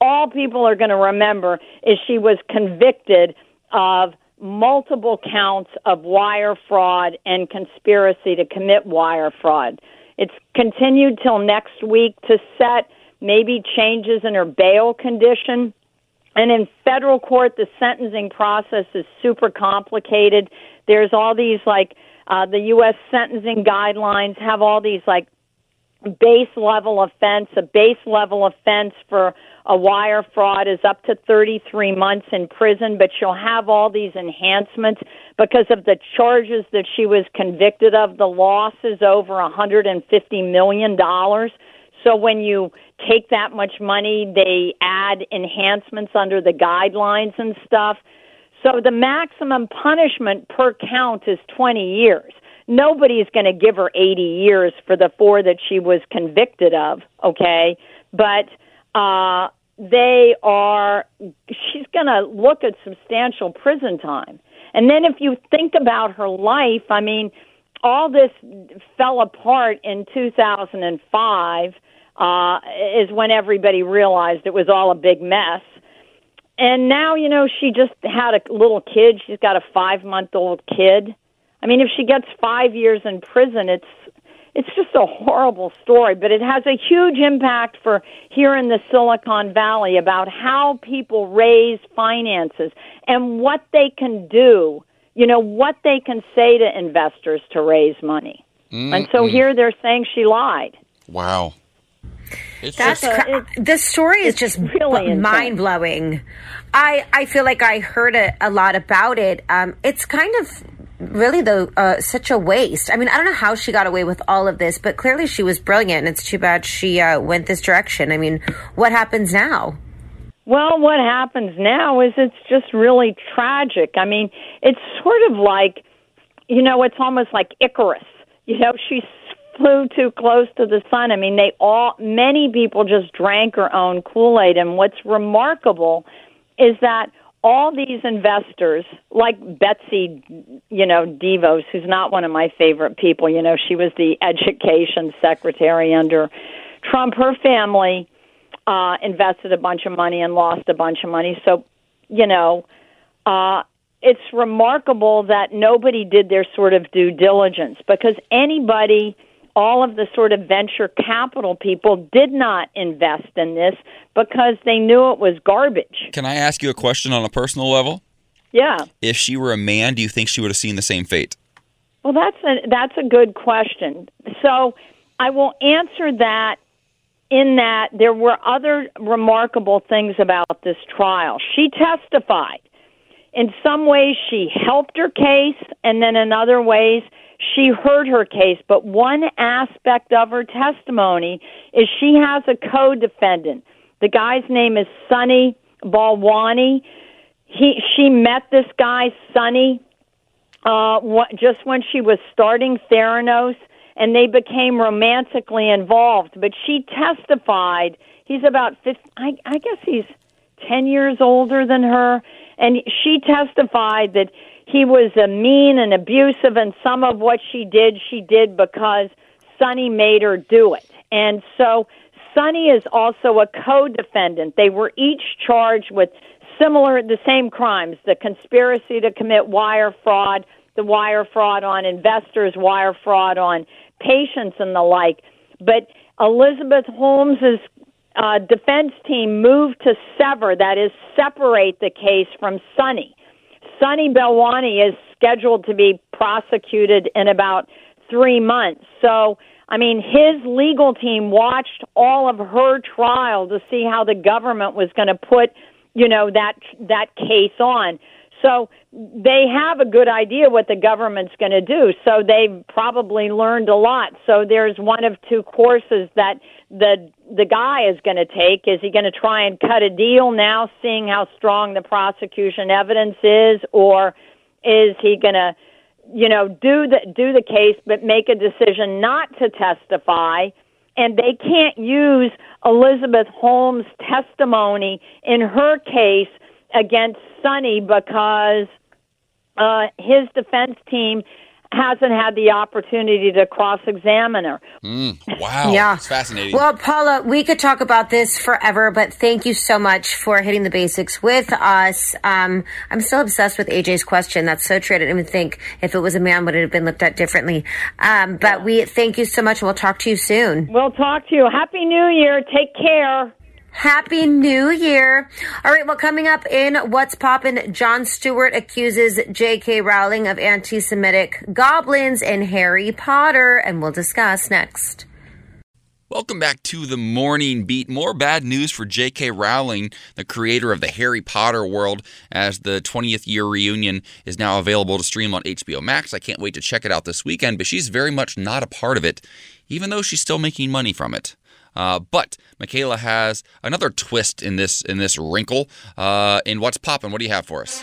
All people are going to remember is she was convicted of multiple counts of wire fraud and conspiracy to commit wire fraud. It's continued till next week to set maybe changes in her bail condition. And in federal court, the sentencing process is super complicated. There's all these like uh, the U.S. sentencing guidelines have all these like base level offense. A base level offense for a wire fraud is up to 33 months in prison, but she'll have all these enhancements because of the charges that she was convicted of. The loss is over 150 million dollars. So when you take that much money, they add enhancements under the guidelines and stuff. So the maximum punishment per count is 20 years. Nobody's going to give her 80 years for the four that she was convicted of, okay? But uh they are she's going to look at substantial prison time. And then if you think about her life, I mean, all this fell apart in 2005 uh, is when everybody realized it was all a big mess. And now, you know, she just had a little kid. She's got a five month old kid. I mean, if she gets five years in prison, it's it's just a horrible story, but it has a huge impact for here in the Silicon Valley about how people raise finances and what they can do, you know, what they can say to investors to raise money. And so here they're saying she lied. Wow. It's That's just- cra- the story is just really mind blowing. I I feel like I heard a, a lot about it. Um, it's kind of really though uh, such a waste. I mean, I don't know how she got away with all of this, but clearly she was brilliant. And it's too bad she uh, went this direction. I mean, what happens now? Well, what happens now is it's just really tragic. I mean, it's sort of like, you know, it's almost like Icarus. You know, she flew too close to the sun. I mean, they all, many people just drank her own Kool Aid. And what's remarkable is that all these investors, like Betsy, you know, DeVos, who's not one of my favorite people, you know, she was the [LAUGHS] education secretary under Trump. Her family uh, invested a bunch of money and lost a bunch of money. So, you know, uh, it's remarkable that nobody did their sort of due diligence because anybody, all of the sort of venture capital people did not invest in this because they knew it was garbage. Can I ask you a question on a personal level? Yeah. If she were a man, do you think she would have seen the same fate? Well, that's a that's a good question. So I will answer that in that there were other remarkable things about this trial. She testified. In some ways, she helped her case, and then in other ways, she heard her case. But one aspect of her testimony is she has a co defendant. The guy's name is Sunny Balwani. He, she met this guy, Sunny, uh, what, just when she was starting Theranos, and they became romantically involved. But she testified. He's about 50, I, I guess he's 10 years older than her. And she testified that he was a mean and abusive, and some of what she did, she did because Sunny made her do it. And so Sunny is also a co-defendant. They were each charged with similar, the same crimes: the conspiracy to commit wire fraud, the wire fraud on investors, wire fraud on patients, and the like. But Elizabeth Holmes's uh, defense team moved to sever, that is, separate the case from Sunny. Sunny Balwani is scheduled to be prosecuted in about three months. So, I mean, his legal team watched all of her trial to see how the government was going to put, you know, that that case on. So they have a good idea what the government's going to do. So they've probably learned a lot. So there's one of two courses that the the guy is going to take. Is he going to try and cut a deal now, seeing how strong the prosecution evidence is, or is he going to, you know, do the do the case but make a decision not to testify? And they can't use Elizabeth Holmes' testimony in her case against Sunny because uh, his defense team hasn't had the opportunity to cross examine her. Mm, wow. Yeah. It's fascinating. Well, Paula, we could talk about this forever, but thank you so much for hitting the basics with us. Um, I'm still obsessed with AJ's question. That's so true. I didn't even think if it was a man, would it have been looked at differently? Um, but we thank you so much. We'll talk to you soon. We'll talk to you. Happy New Year. Take care. Happy New Year. All right, well, coming up in What's Poppin', Jon Stewart accuses J.K. Rowling of anti Semitic goblins in Harry Potter, and we'll discuss next. Welcome back to the Morning Beat. More bad news for J.K. Rowling, the creator of the Harry Potter world, as the 20th year reunion is now available to stream on HBO Max. I can't wait to check it out this weekend, but she's very much not a part of it, even though she's still making money from it. Uh, but Michaela has another twist in this in this wrinkle. Uh, in what's poppin'? What do you have for us?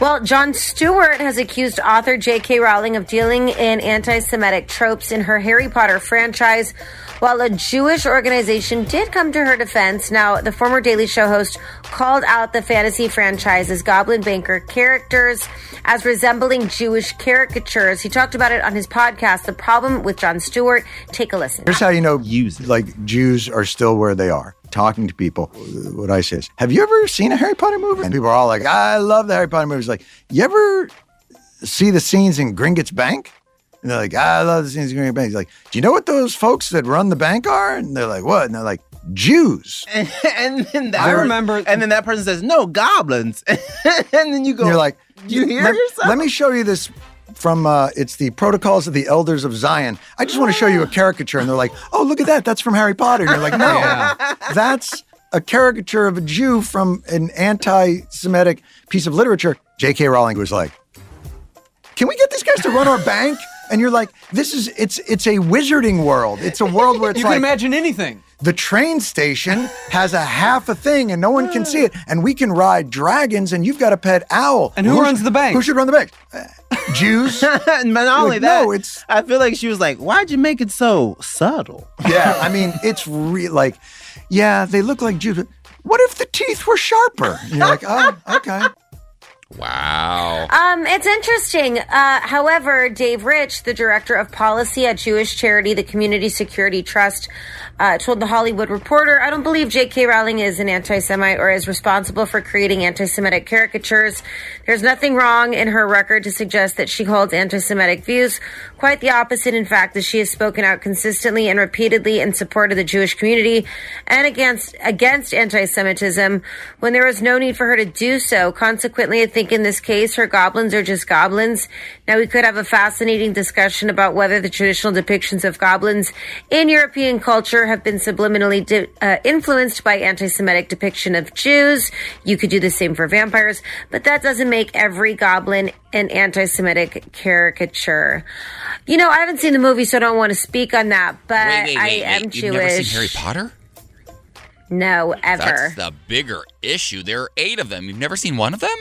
Well, Jon Stewart has accused author J.K. Rowling of dealing in anti Semitic tropes in her Harry Potter franchise, while a Jewish organization did come to her defense. Now, the former Daily Show host called out the fantasy franchise's Goblin Banker characters as resembling Jewish caricatures. He talked about it on his podcast, The Problem with Jon Stewart. Take a listen. Here's how you know Use like Jews are still where they are. Talking to people, what I say is, "Have you ever seen a Harry Potter movie?" And people are all like, "I love the Harry Potter movies." Like, you ever see the scenes in Gringotts Bank? And they're like, I love the scenes in Gringotts Bank. He's like, do you know what those folks that run the bank are? And they're like, what? And they're like, Jews. And, [LAUGHS] and then I remember, and then that person says, "No, goblins." [LAUGHS] and then you go, you're like, "You hear let, yourself?" Let me show you this from uh, it's the Protocols of the Elders of Zion. I just want to show you a caricature, and they're like, "Oh, look at that! That's from Harry Potter." And you're like, "No, that's a caricature of a Jew from an anti-Semitic piece of literature." J.K. Rowling was like, "Can we get these guys to run our bank?" And you're like, "This is it's it's a wizarding world. It's a world where it's [LAUGHS] you like can imagine anything. the train station has a half a thing and no one can see it. And we can ride dragons and you've got a pet owl. And who sh- runs the bank? Who should run the bank? Uh, Jews. [LAUGHS] and not only Like, that, no, it's I feel like she was like, "Why'd you make it so subtle?" [LAUGHS] yeah. I mean, it's real. like, yeah, they look like Jews. But what if the teeth were sharper? And you're like, oh, okay. Wow. Um, it's interesting. Uh, however, Dave Rich, the director of policy at Jewish charity, the Community Security Trust, uh, told the Hollywood Reporter, I don't believe J.K. Rowling is an anti Semite or is responsible for creating anti Semitic caricatures. There's nothing wrong in her record to suggest that she holds anti Semitic views. Quite the opposite, in fact, that she has spoken out consistently and repeatedly in support of the Jewish community and against, against anti Semitism when there was no need for her to do so. Consequently, I think in this case, her goblins are just goblins. Now, we could have a fascinating discussion about whether the traditional depictions of goblins in European culture have been subliminally di- uh, influenced by anti-Semitic depiction of Jews. You could do the same for vampires, but that doesn't make every goblin an anti-Semitic caricature. You know, I haven't seen the movie, so I don't want to speak on that. But Wait, wait, wait, I am You've Jewish. never seen Harry Potter? No, ever. That's the bigger issue. There are eight of them. You've never seen one of them?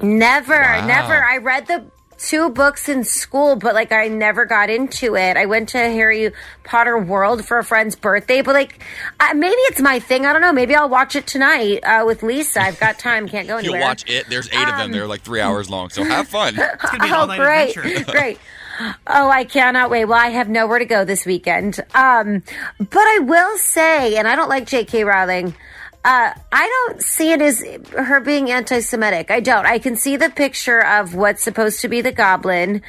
Never, Wow. never. I read the two books in school, but like I never got into it. I went to Harry Potter World for a friend's birthday, but like uh, maybe it's my thing. I don't know. Maybe I'll watch it tonight uh, with Lisa. I've got time. Can't go [LAUGHS] anywhere. You'll watch it. There's eight of them. Um, They're like three hours long. So have fun. [LAUGHS] It's gonna be an oh, great, [LAUGHS] great. Oh, I cannot wait. Well, I have nowhere to go this weekend. Um, but I will say, and I don't like J.K. Rowling. Uh, I don't see it as her being anti-Semitic. I don't. I can see the picture of what's supposed to be the goblin.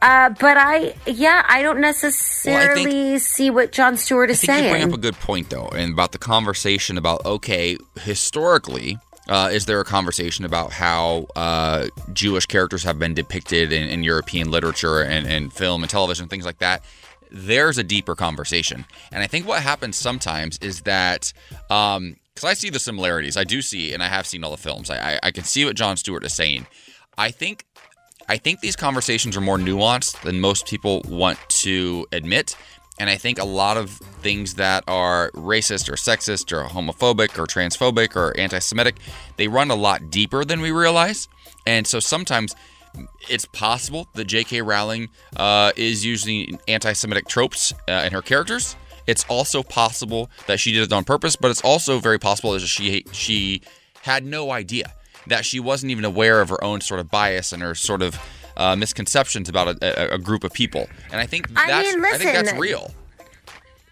Uh, but I, yeah, I don't necessarily well, I think, see what Jon Stewart is I think saying. You bring up a good point though, and about the conversation about okay, historically, uh, is there a conversation about how uh, Jewish characters have been depicted in, in European literature and, and, film and television, things like that? There's a deeper conversation. And I think what happens sometimes is that, because I see the similarities, I do see, and I have seen all the films, I, I, I can see what Jon Stewart is saying. I think. I think these conversations are more nuanced than most people want to admit and I think a lot of things that are racist or sexist or homophobic or transphobic or anti Semitic, they run a lot deeper than we realize. And so sometimes it's possible that J.K. Rowling uh, is using anti Semitic tropes uh, in her characters. It's also possible that she did it on purpose, but it's also very possible that she she had no idea that she wasn't even aware of her own sort of bias and her sort of uh, misconceptions about a, a, group of people. And I think that's, I, mean, listen, I think that's real.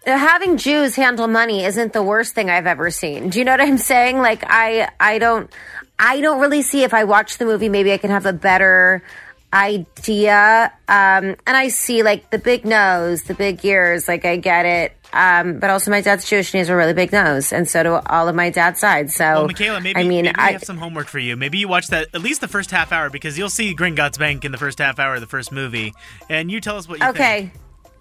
Having Jews handle money isn't the worst thing I've ever seen. Do you know what I'm saying? Like I, I don't, I don't really see if I watch the movie, maybe I can have a better idea. Um, and I see like the big nose, the big ears, like I get it. Um, but also my dad's Jewish and he has a really big nose, and so do all of my dad's side. So, well, Michaela, maybe, I mean, maybe I have some homework for you. Maybe you watch that at least the first half hour because you'll see Gringotts Bank in the first half hour of the first movie, and you tell us what you okay. think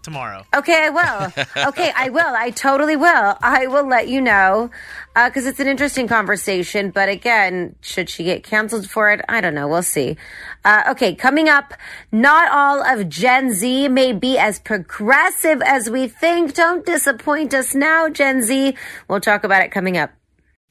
tomorrow. Okay, I will. [LAUGHS] okay, I will. I totally will. I will let you know because uh, it's an interesting conversation. But again, should she get canceled for it? I don't know. We'll see. Uh, okay, coming up, not all of Gen Z may be as progressive as we think. Don't disappoint us now, Gen Z. We'll talk about it coming up.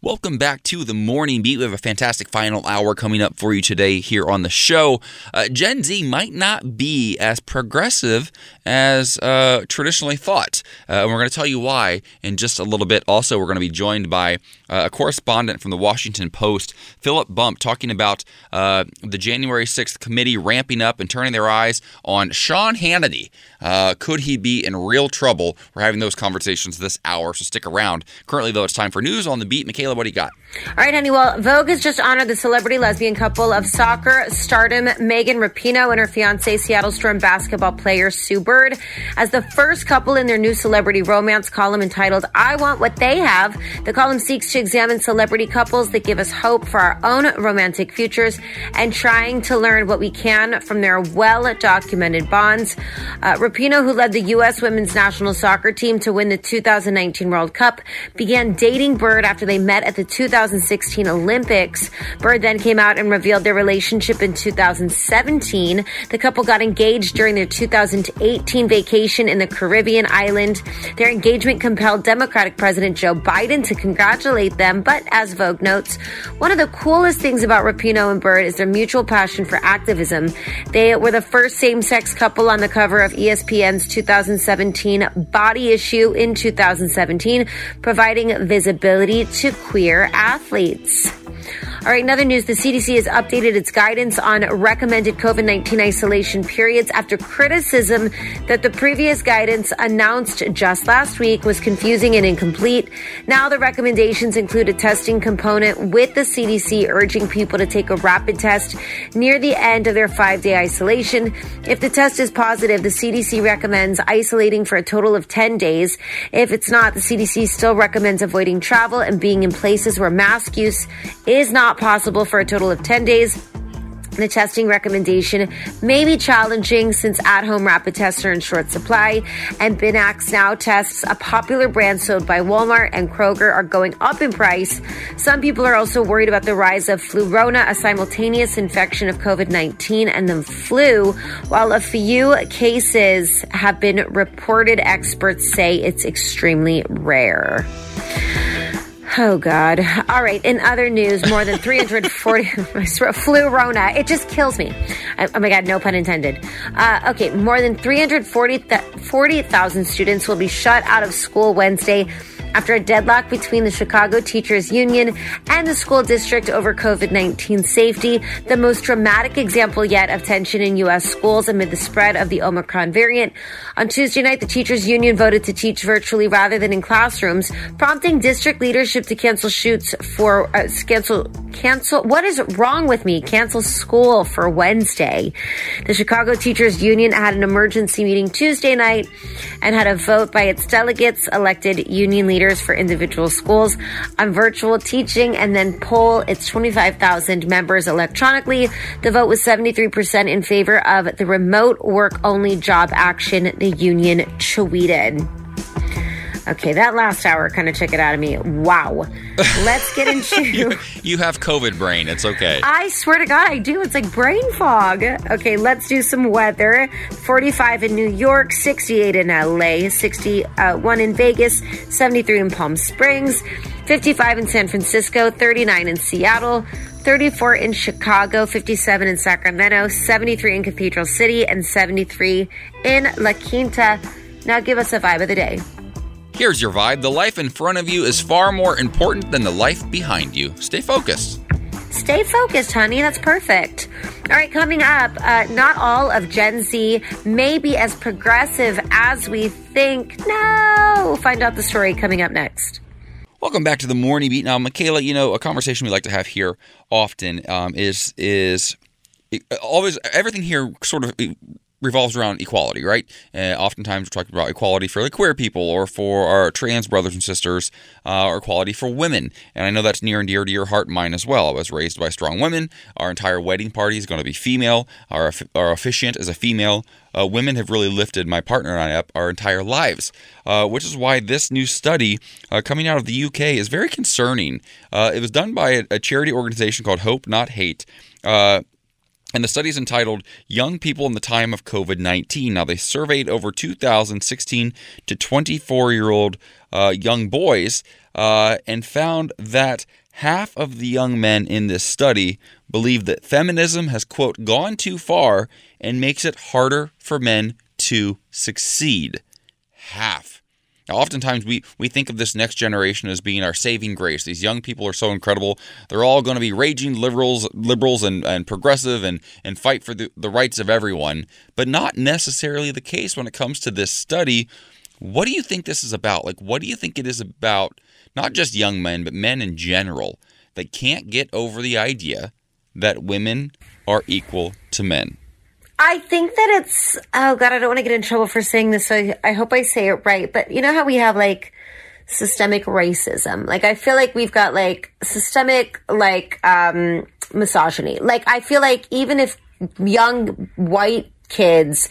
Welcome back to the Morning Beat. We have a fantastic final hour coming up for you today here on the show. Uh, Gen Z might not be as progressive as uh, traditionally thought. Uh, and we're going to tell you why in just a little bit. Also, we're going to be joined by uh, a correspondent from the Washington Post, Philip Bump, talking about uh, the January 6th committee ramping up and turning their eyes on Sean Hannity. Uh, could he be in real trouble? We're having those conversations this hour, so stick around. Currently, though, it's time for news on the beat. Michaela, what do you got? All right, honey. Well, Vogue has just honored the celebrity lesbian couple of soccer stardom Megan Rapinoe and her fiance, Seattle Storm basketball player Sue Bird, as the first couple in their new celebrity romance column entitled "I Want What They Have." The column seeks to examine celebrity couples that give us hope for our own romantic futures and trying to learn what we can from their well-documented bonds. Uh, Rapinoe, who led the U.S. women's national soccer team to win the 2019 World Cup, began dating Bird after they met at the 2016 Olympics. Bird then came out and revealed their relationship in 2017. The couple got engaged during their 2018 vacation in the Caribbean island. Their engagement compelled Democratic President Joe Biden to congratulate them, but as Vogue notes, one of the coolest things about Rapinoe and Bird is their mutual passion for activism. They were the first same sex couple on the cover of ESPN's 2017 Body Issue in 2017, providing visibility to queer athletes. All right, another news the CDC has updated its guidance on recommended COVID 19 isolation periods after criticism that the previous guidance announced just last week was confusing and incomplete. Now the recommendations include a testing component with the CDC urging people to take a rapid test near the end of their five day isolation. If the test is positive, the CDC recommends isolating for a total of 10 days. If it's not, the CDC still recommends avoiding travel and being in places where mask use is not possible for a total of 10 days. The testing recommendation may be challenging since at home rapid tests are in short supply, and BinaxNOW tests, a popular brand sold by Walmart and Kroger, are going up in price. Some people are also worried about the rise of Flurona, a simultaneous infection of COVID 19 and the flu. While a few cases have been reported, experts say it's extremely rare. Oh God! All right. In other news, more than 340 [LAUGHS] Flurona. It just kills me. oh my God! No pun intended. Uh, okay, more than 340,000 students will be shut out of school Wednesday after a deadlock between the Chicago Teachers Union and the school district over COVID 19 safety, the most dramatic example yet of tension in U.S. schools amid the spread of the Omicron variant. On Tuesday night, the Teachers Union voted to teach virtually rather than in classrooms, prompting district leadership to cancel shoots for uh, cancel cancel. What is wrong with me? Cancel school for Wednesday. The Chicago Teachers Union had an emergency meeting Tuesday night and had a vote by its delegates, elected union leaders for individual schools, on virtual teaching and then poll its 25,000 members electronically. The vote was 73% in favor of the remote work only job action, the union tweeted. Okay, that last hour kind of took it out of me. Wow. Let's get [LAUGHS] into. you, you have COVID brain. It's okay. I swear to God, I do. It's like brain fog. Okay, let's do some weather. 45 in New York, 68 in LA, 61 uh, in Vegas, 73 in Palm Springs, 55 in San Francisco, 39 in Seattle. 34 in Chicago, 57 in Sacramento, 73 in Cathedral City, and 73 in La Quinta. Now give us a vibe of the day. Here's your vibe the life in front of you is far more important than the life behind you. Stay focused. Stay focused, honey. That's perfect. All right, coming up, uh, not all of Gen Z may be as progressive as we think. No. We'll find out the story coming up next. Welcome back to the morning beat. Now, Michaela, you know a conversation we like to have here often um, is is always everything here sort of revolves around equality, right? Uh, oftentimes we're talking about equality for like queer people or for our trans brothers and sisters, uh, or equality for women. And I know that's near and dear to your heart and mine as well. I was raised by strong women. Our entire wedding party is going to be female. Our, our officiant is a female. Uh, women have really lifted my partner and I up our entire lives, uh, which is why this new study uh, coming out of the UK is very concerning. Uh, it was done by a, a, charity organization called Hope Not Hate. And the study is entitled Young People in the Time of COVID 19. Now, they surveyed over 2,016 to 24 year old uh, young boys uh, and found that half of the young men in this study believe that feminism has, quote, gone too far and makes it harder for men to succeed. Half. Now, oftentimes we, we think of this next generation as being our saving grace. These young people are so incredible. They're all going to be raging liberals, liberals and, and progressive and, and fight for the, the rights of everyone, but not necessarily the case when it comes to this study. What do you think this is about? Like, what do you think it is about, not just young men, but men in general, that can't get over the idea that women are equal to men? I think that it's oh god, I don't want to get in trouble for saying this, so I, I hope I say it right. But you know how we have like systemic racism? Like I feel like we've got like systemic like um misogyny. Like I feel like even if young white kids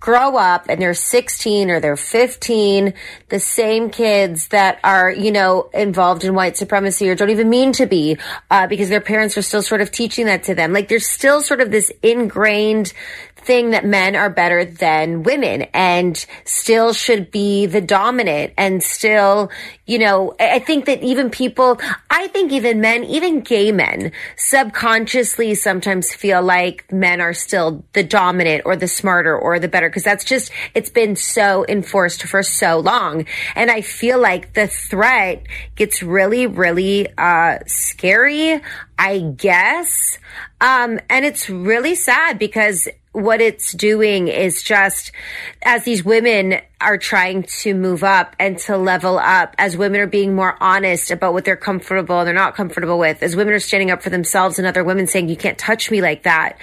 grow up and they're 16 or they're 15, the same kids that are, you know, involved in white supremacy or don't even mean to be, uh, because their parents are still sort of teaching that to them. Like there's still sort of this ingrained thing that men are better than women and still should be the dominant and still, you know, I think that even people, I think even men, even gay men subconsciously sometimes feel like men are still the dominant or the smarter or the better because that's just, it's been so enforced for so long. And I feel like the threat gets really, really, uh, scary. I guess. Um, and it's really sad because what it's doing is just as these women are trying to move up and to level up, as women are being more honest about what they're comfortable and they're not comfortable with, as women are standing up for themselves and other women saying, you can't touch me like that,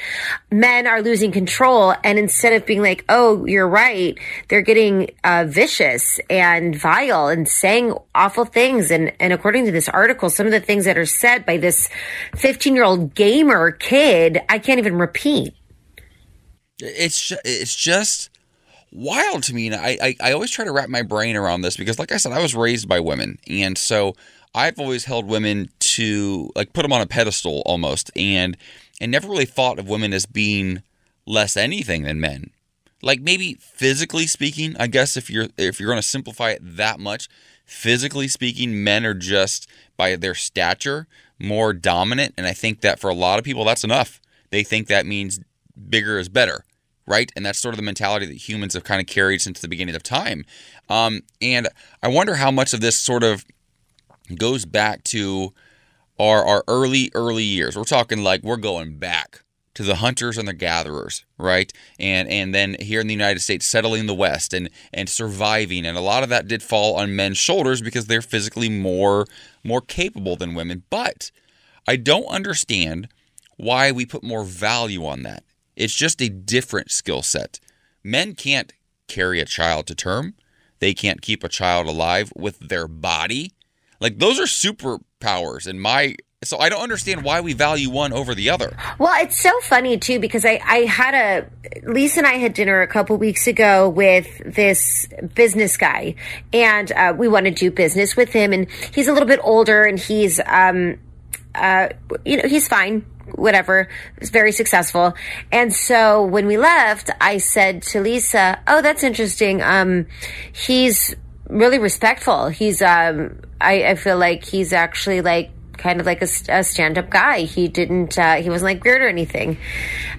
men are losing control. And instead of being like, oh, you're right, they're getting uh, vicious and vile and saying awful things. And, and according to this article, some of the things that are said by this 15 year old gamer kid, I can't even repeat. It's it's just wild to me. And I, I, I always try to wrap my brain around this because, like I said, I was raised by women, and so I've always held women to like put them on a pedestal almost, and and never really thought of women as being less anything than men. Like maybe physically speaking, I guess if you're if you're going to simplify it that much, physically speaking, men are just by their stature more dominant, and I think that for a lot of people that's enough. They think that means bigger is better right? And that's sort of the mentality that humans have kind of carried since the beginning of time. Um, and I wonder how much of this sort of goes back to our our early early years. We're talking like we're going back to the hunters and the gatherers, right? And and then here in the United States, settling the West and and surviving, and a lot of that did fall on men's shoulders because they're physically more more capable than women. But I don't understand why we put more value on that. It's just a different skill set. Men can't carry a child to term. They can't keep a child alive with their body. Like those are superpowers in my so I don't understand why we value one over the other. Well, it's so funny too because I, I had a Lisa and I had dinner a couple weeks ago with this business guy, and uh, we want to do business with him. And he's a little bit older, and he's um, uh, you know, he's fine whatever. It's very successful. And so when we left, I said to Lisa, "Oh, that's interesting. Um, he's really respectful. He's um, I, I feel like he's actually like kind of like a, a stand-up guy. He didn't, uh, he wasn't like weird or anything.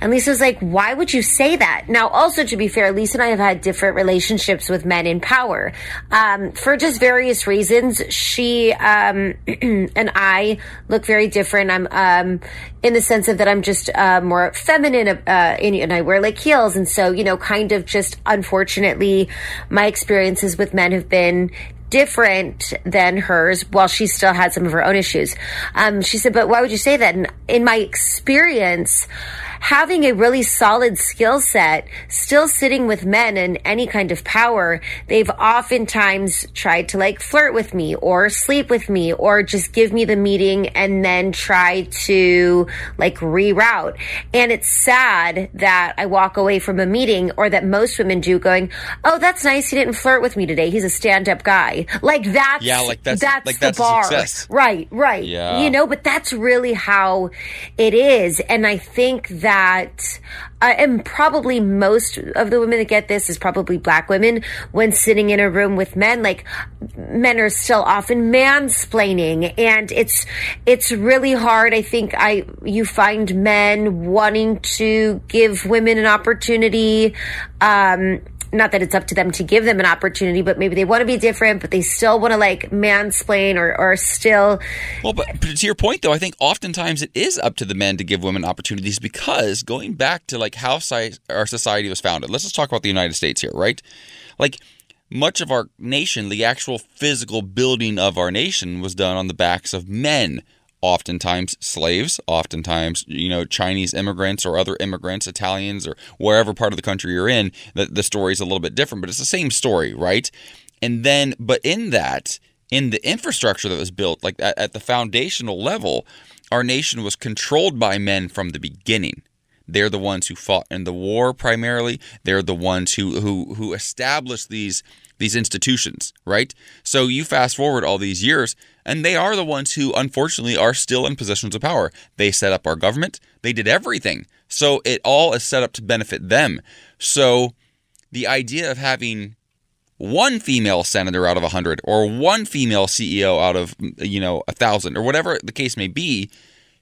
And Lisa was like, why would you say that? Now, also to be fair, Lisa and I have had different relationships with men in power. Um, for just various reasons, she, um, [CLEARS THROAT] and I look very different. I'm, um, in the sense of that I'm just, uh, more feminine, uh, and, and I wear like heels. And so, you know, kind of just unfortunately, my experiences with men have been different than hers while she still had some of her own issues. Um, she said, but why would you say that? And in my experience, having a really solid skill set, still sitting with men in any kind of power, they've oftentimes tried to like flirt with me or sleep with me or just give me the meeting and then try to like reroute. And it's sad that I walk away from a meeting or that most women do going, Oh, that's nice. He didn't flirt with me today. He's a stand up guy. Like that's, yeah, like that's, that's like the that's bar. success. Right, right. Yeah. You know, but that's really how it is. And I think that that uh, and probably most of the women that get this is probably black women when sitting in a room with men. Like men are still often mansplaining and it's it's really hard i think i you find men wanting to give women an opportunity um not that it's up to them to give them an opportunity, but maybe they want to be different, but they still want to like mansplain or, or still. Well, but, but to your point, though, I think oftentimes it is up to the men to give women opportunities because going back to like how our society was founded, let's just talk about the United States here, right? Like much of our nation, the actual physical building of our nation was done on the backs of men oftentimes slaves, oftentimes, you know, Chinese immigrants or other immigrants, Italians or wherever part of the country you're in, the, the story is a little bit different, but it's the same story, right? And then, but in that, in the infrastructure that was built, like at, at the foundational level, our nation was controlled by men from the beginning. They're the ones who fought in the war primarily. They're the ones who who who established these these institutions, right? So you fast forward all these years, and they are the ones who, unfortunately, are still in positions of power. They set up our government, they did everything. So it all is set up to benefit them. So the idea of having one female senator out of a hundred or one female CEO out of, you know, a thousand or whatever the case may be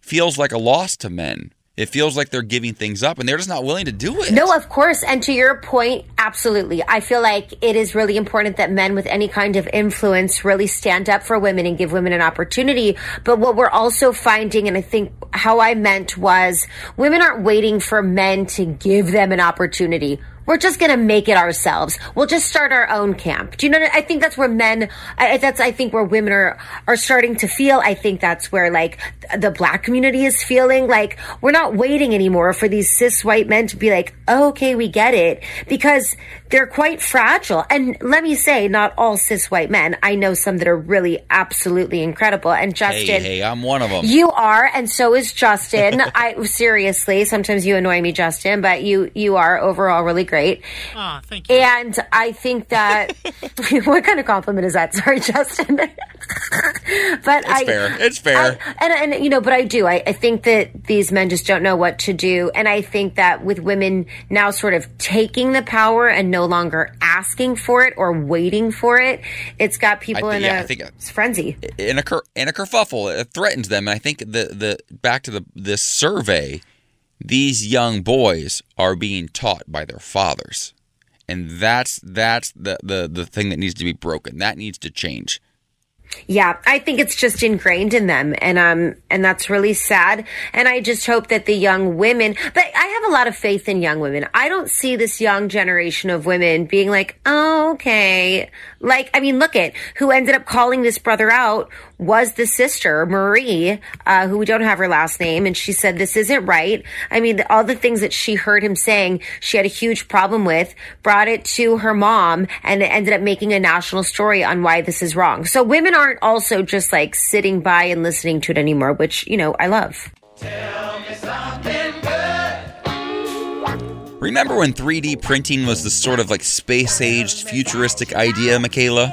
feels like a loss to men it feels like they're giving things up and they're just not willing to do it. No, of course. And to your point, absolutely. I feel like it is really important that men with any kind of influence really stand up for women and give women an opportunity. But what we're also finding, and I think how I meant was women aren't waiting for men to give them an opportunity we're just going to make it ourselves. We'll just start our own camp. Do you know? I think that's where men. I, that's I think where women are are starting to feel. I think that's where like the black community is feeling like we're not waiting anymore for these cis white men to be like, oh, okay, we get it, because they're quite fragile. And let me say, not all cis white men. I know some that are really absolutely incredible. And Justin, hey, hey I'm one of them. You are, and so is Justin. [LAUGHS] I seriously, sometimes you annoy me, Justin, but you you are overall really great great. Oh, thank you. And I think that [LAUGHS] [LAUGHS] what kind of compliment is that? [LAUGHS] Sorry, Justin. but it's I, fair. It's fair. I, and, and you know, but I do. I, I think that these men just don't know what to do, and I think that with women now sort of taking the power and no longer asking for it or waiting for it, it's got people I, in yeah, a I think, uh, frenzy. In a in a kerfuffle, it threatens them, and I think the the back to the this survey these young boys are being taught by their fathers. And that's that's the, the the thing that needs to be broken. That needs to change. Yeah, I think it's just ingrained in them and um and that's really sad and I just hope that the young women but I have a lot of faith in young women. I don't see this young generation of women being like, oh, "Okay." Like I mean, look at who ended up calling this brother out was the sister, Marie, uh, who we don't have her last name and she said this isn't right. I mean, all the things that she heard him saying, she had a huge problem with, brought it to her mom and it ended up making a national story on why this is wrong. So women aren't also just like sitting by and listening to it anymore, which, you know, I love. Remember when 3D printing was this sort of like space aged futuristic idea, Michaela?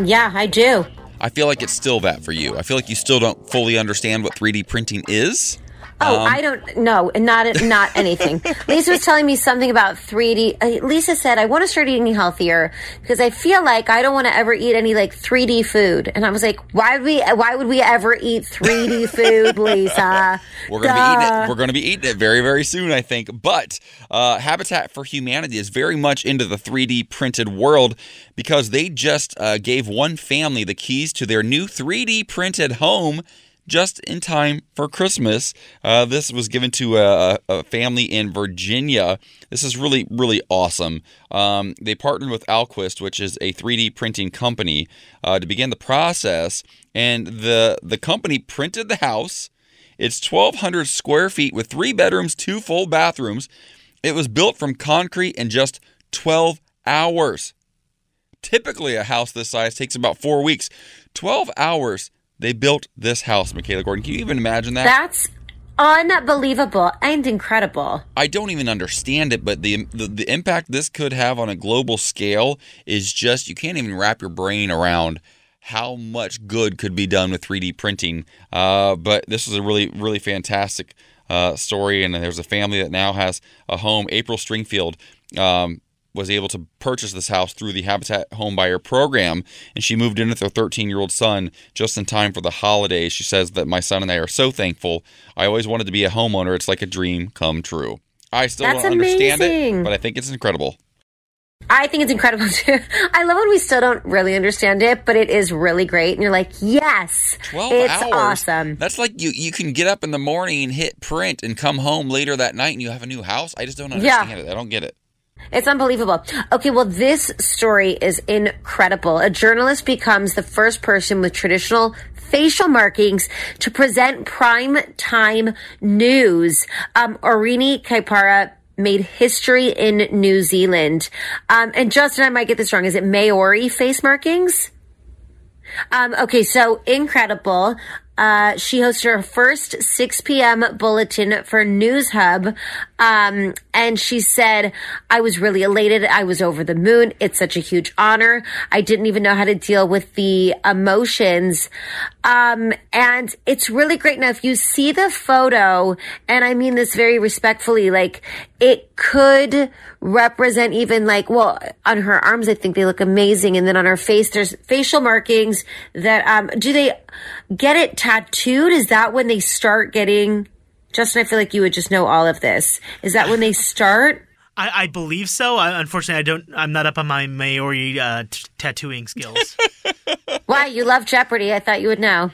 Yeah, I do. I feel like it's still that for you. I feel like you still don't fully understand what 3D printing is. Oh, Um, I don't know, not not anything. [LAUGHS] Lisa was telling me something about 3D. Uh, Lisa said, "I want to start eating healthier because I feel like I don't want to ever eat any like 3D food." And I was like, "Why would we? Why would we ever eat 3D [LAUGHS] food, Lisa?" We're gonna be eating it. We're gonna be eating it very, very soon, I think. But uh, Habitat for Humanity is very much into the 3D printed world because they just uh, gave one family the keys to their new 3D printed home. Just in time for Christmas. Uh, this was given to a, a family in Virginia. This is really, really awesome. Um, they partnered with Alquist, which is a 3D printing company, uh, to begin the process. And the the company printed the house. It's 1,200 square feet with three bedrooms, two full bathrooms. It was built from concrete in just 12 hours. Typically, a house this size takes about four weeks. 12 hours, they built this house, Michaela Gordon. Can you even imagine that? That's unbelievable and incredible. I don't even understand it, but the, the the impact this could have on a global scale is just you can't even wrap your brain around how much good could be done with 3D printing. Uh, but this is a really really fantastic uh, story, and there's a family that now has a home. April Stringfield. Um, was able to purchase this house through the Habitat Home Buyer program, and she moved in with her 13 year old son just in time for the holidays. She says that my son and I are so thankful. I always wanted to be a homeowner. It's like a dream come true. I still That's don't understand amazing. it, but I think it's incredible. I think it's incredible [LAUGHS] too. I love when we still don't really understand it, but it is really great. And you're like, yes, 12 it's hours. awesome. That's like you you can get up in the morning hit print and come home later that night and you have a new house. I just don't Yeah. understand it. I don't get it. It's unbelievable. Okay, well, this story is incredible. A journalist becomes the first person with traditional facial markings to present prime time news. Um, Oriini Kaipara made history in New Zealand. Um, and Justin, I might get this wrong. Is it Maori face markings? Um, okay, so incredible. Uh, she hosted her first 6 p.m. bulletin for Newshub. Um, and she said, I was really elated. I was over the moon. It's such a huge honor. I didn't even know how to deal with the emotions. Um, and it's really great. Now, if you see the photo, and I mean this very respectfully, like it could represent even like, well, on her arms, I think they look amazing. And then on her face, there's facial markings that, um, do they get it tattooed? Is that when they start getting, Justin, I feel like you would just know all of this. Is that when they start? I, I believe so. I, unfortunately, I don't. I'm not up on my Maori uh, t- tattooing skills. [LAUGHS] Why, you love Jeopardy. I thought you would know.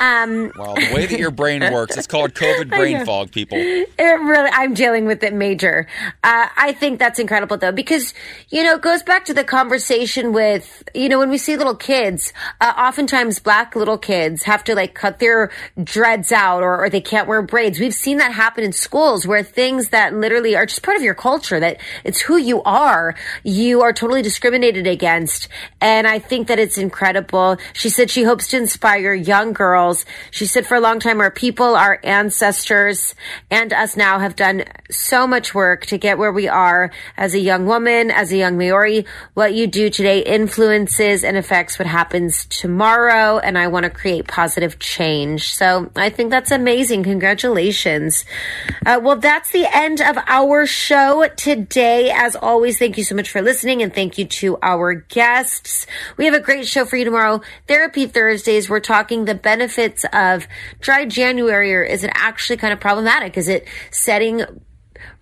Um, Well, the way that your brain works, it's called COVID [LAUGHS] brain fog, people. It really, I'm dealing with it major. Uh, I think that's incredible though, because, you know, it goes back to the conversation with, you know, when we see little kids, uh, oftentimes black little kids have to like cut their dreads out or, or they can't wear braids. We've seen that happen in schools where things that literally are just part of your culture, that it's who you are, you are totally discriminated against. And I think that it's incredible. She said she hopes to inspire young girls. She said for a long time, our people, our ancestors, and us now have done so much work to get where we are as a young woman, as a young Maori. What you do today influences and affects what happens tomorrow. And I want to create positive change. So I think that's amazing. Congratulations. Uh, well, that's the end of our show today. As always, thank you so much for listening and thank you to our guests. We have a great show for you tomorrow. Therapy Thursdays. We're talking the benefits benefits of dry January, or is it actually kind of problematic? Is it setting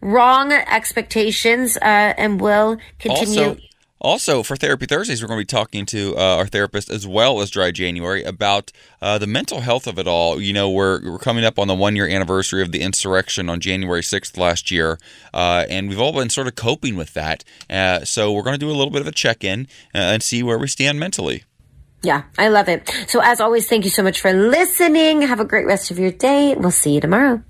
wrong expectations uh, and will continue? Also, also, for Therapy Thursdays, we're going to be talking to uh, our therapist as well as Dry January about uh, the mental health of it all. You know, we're, we're coming up on the one year anniversary of the insurrection on January 6th last year, uh, and we've all been sort of coping with that. Uh, so, we're going to do a little bit of a check in uh, and see where we stand mentally. Yeah, I love it. So, as always, thank you so much for listening. Have a great rest of your day. We'll see you tomorrow.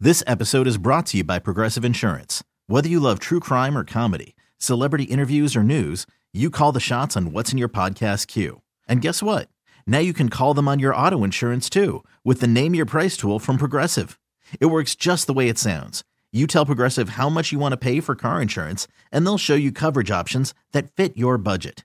This episode is brought to you by Progressive Insurance. Whether you love true crime or comedy, celebrity interviews or news, you call the shots on what's in your podcast queue. And guess what? Now you can call them on your auto insurance too with the Name Your Price tool from Progressive. It works just the way it sounds. You tell Progressive how much you want to pay for car insurance, and they'll show you coverage options that fit your budget.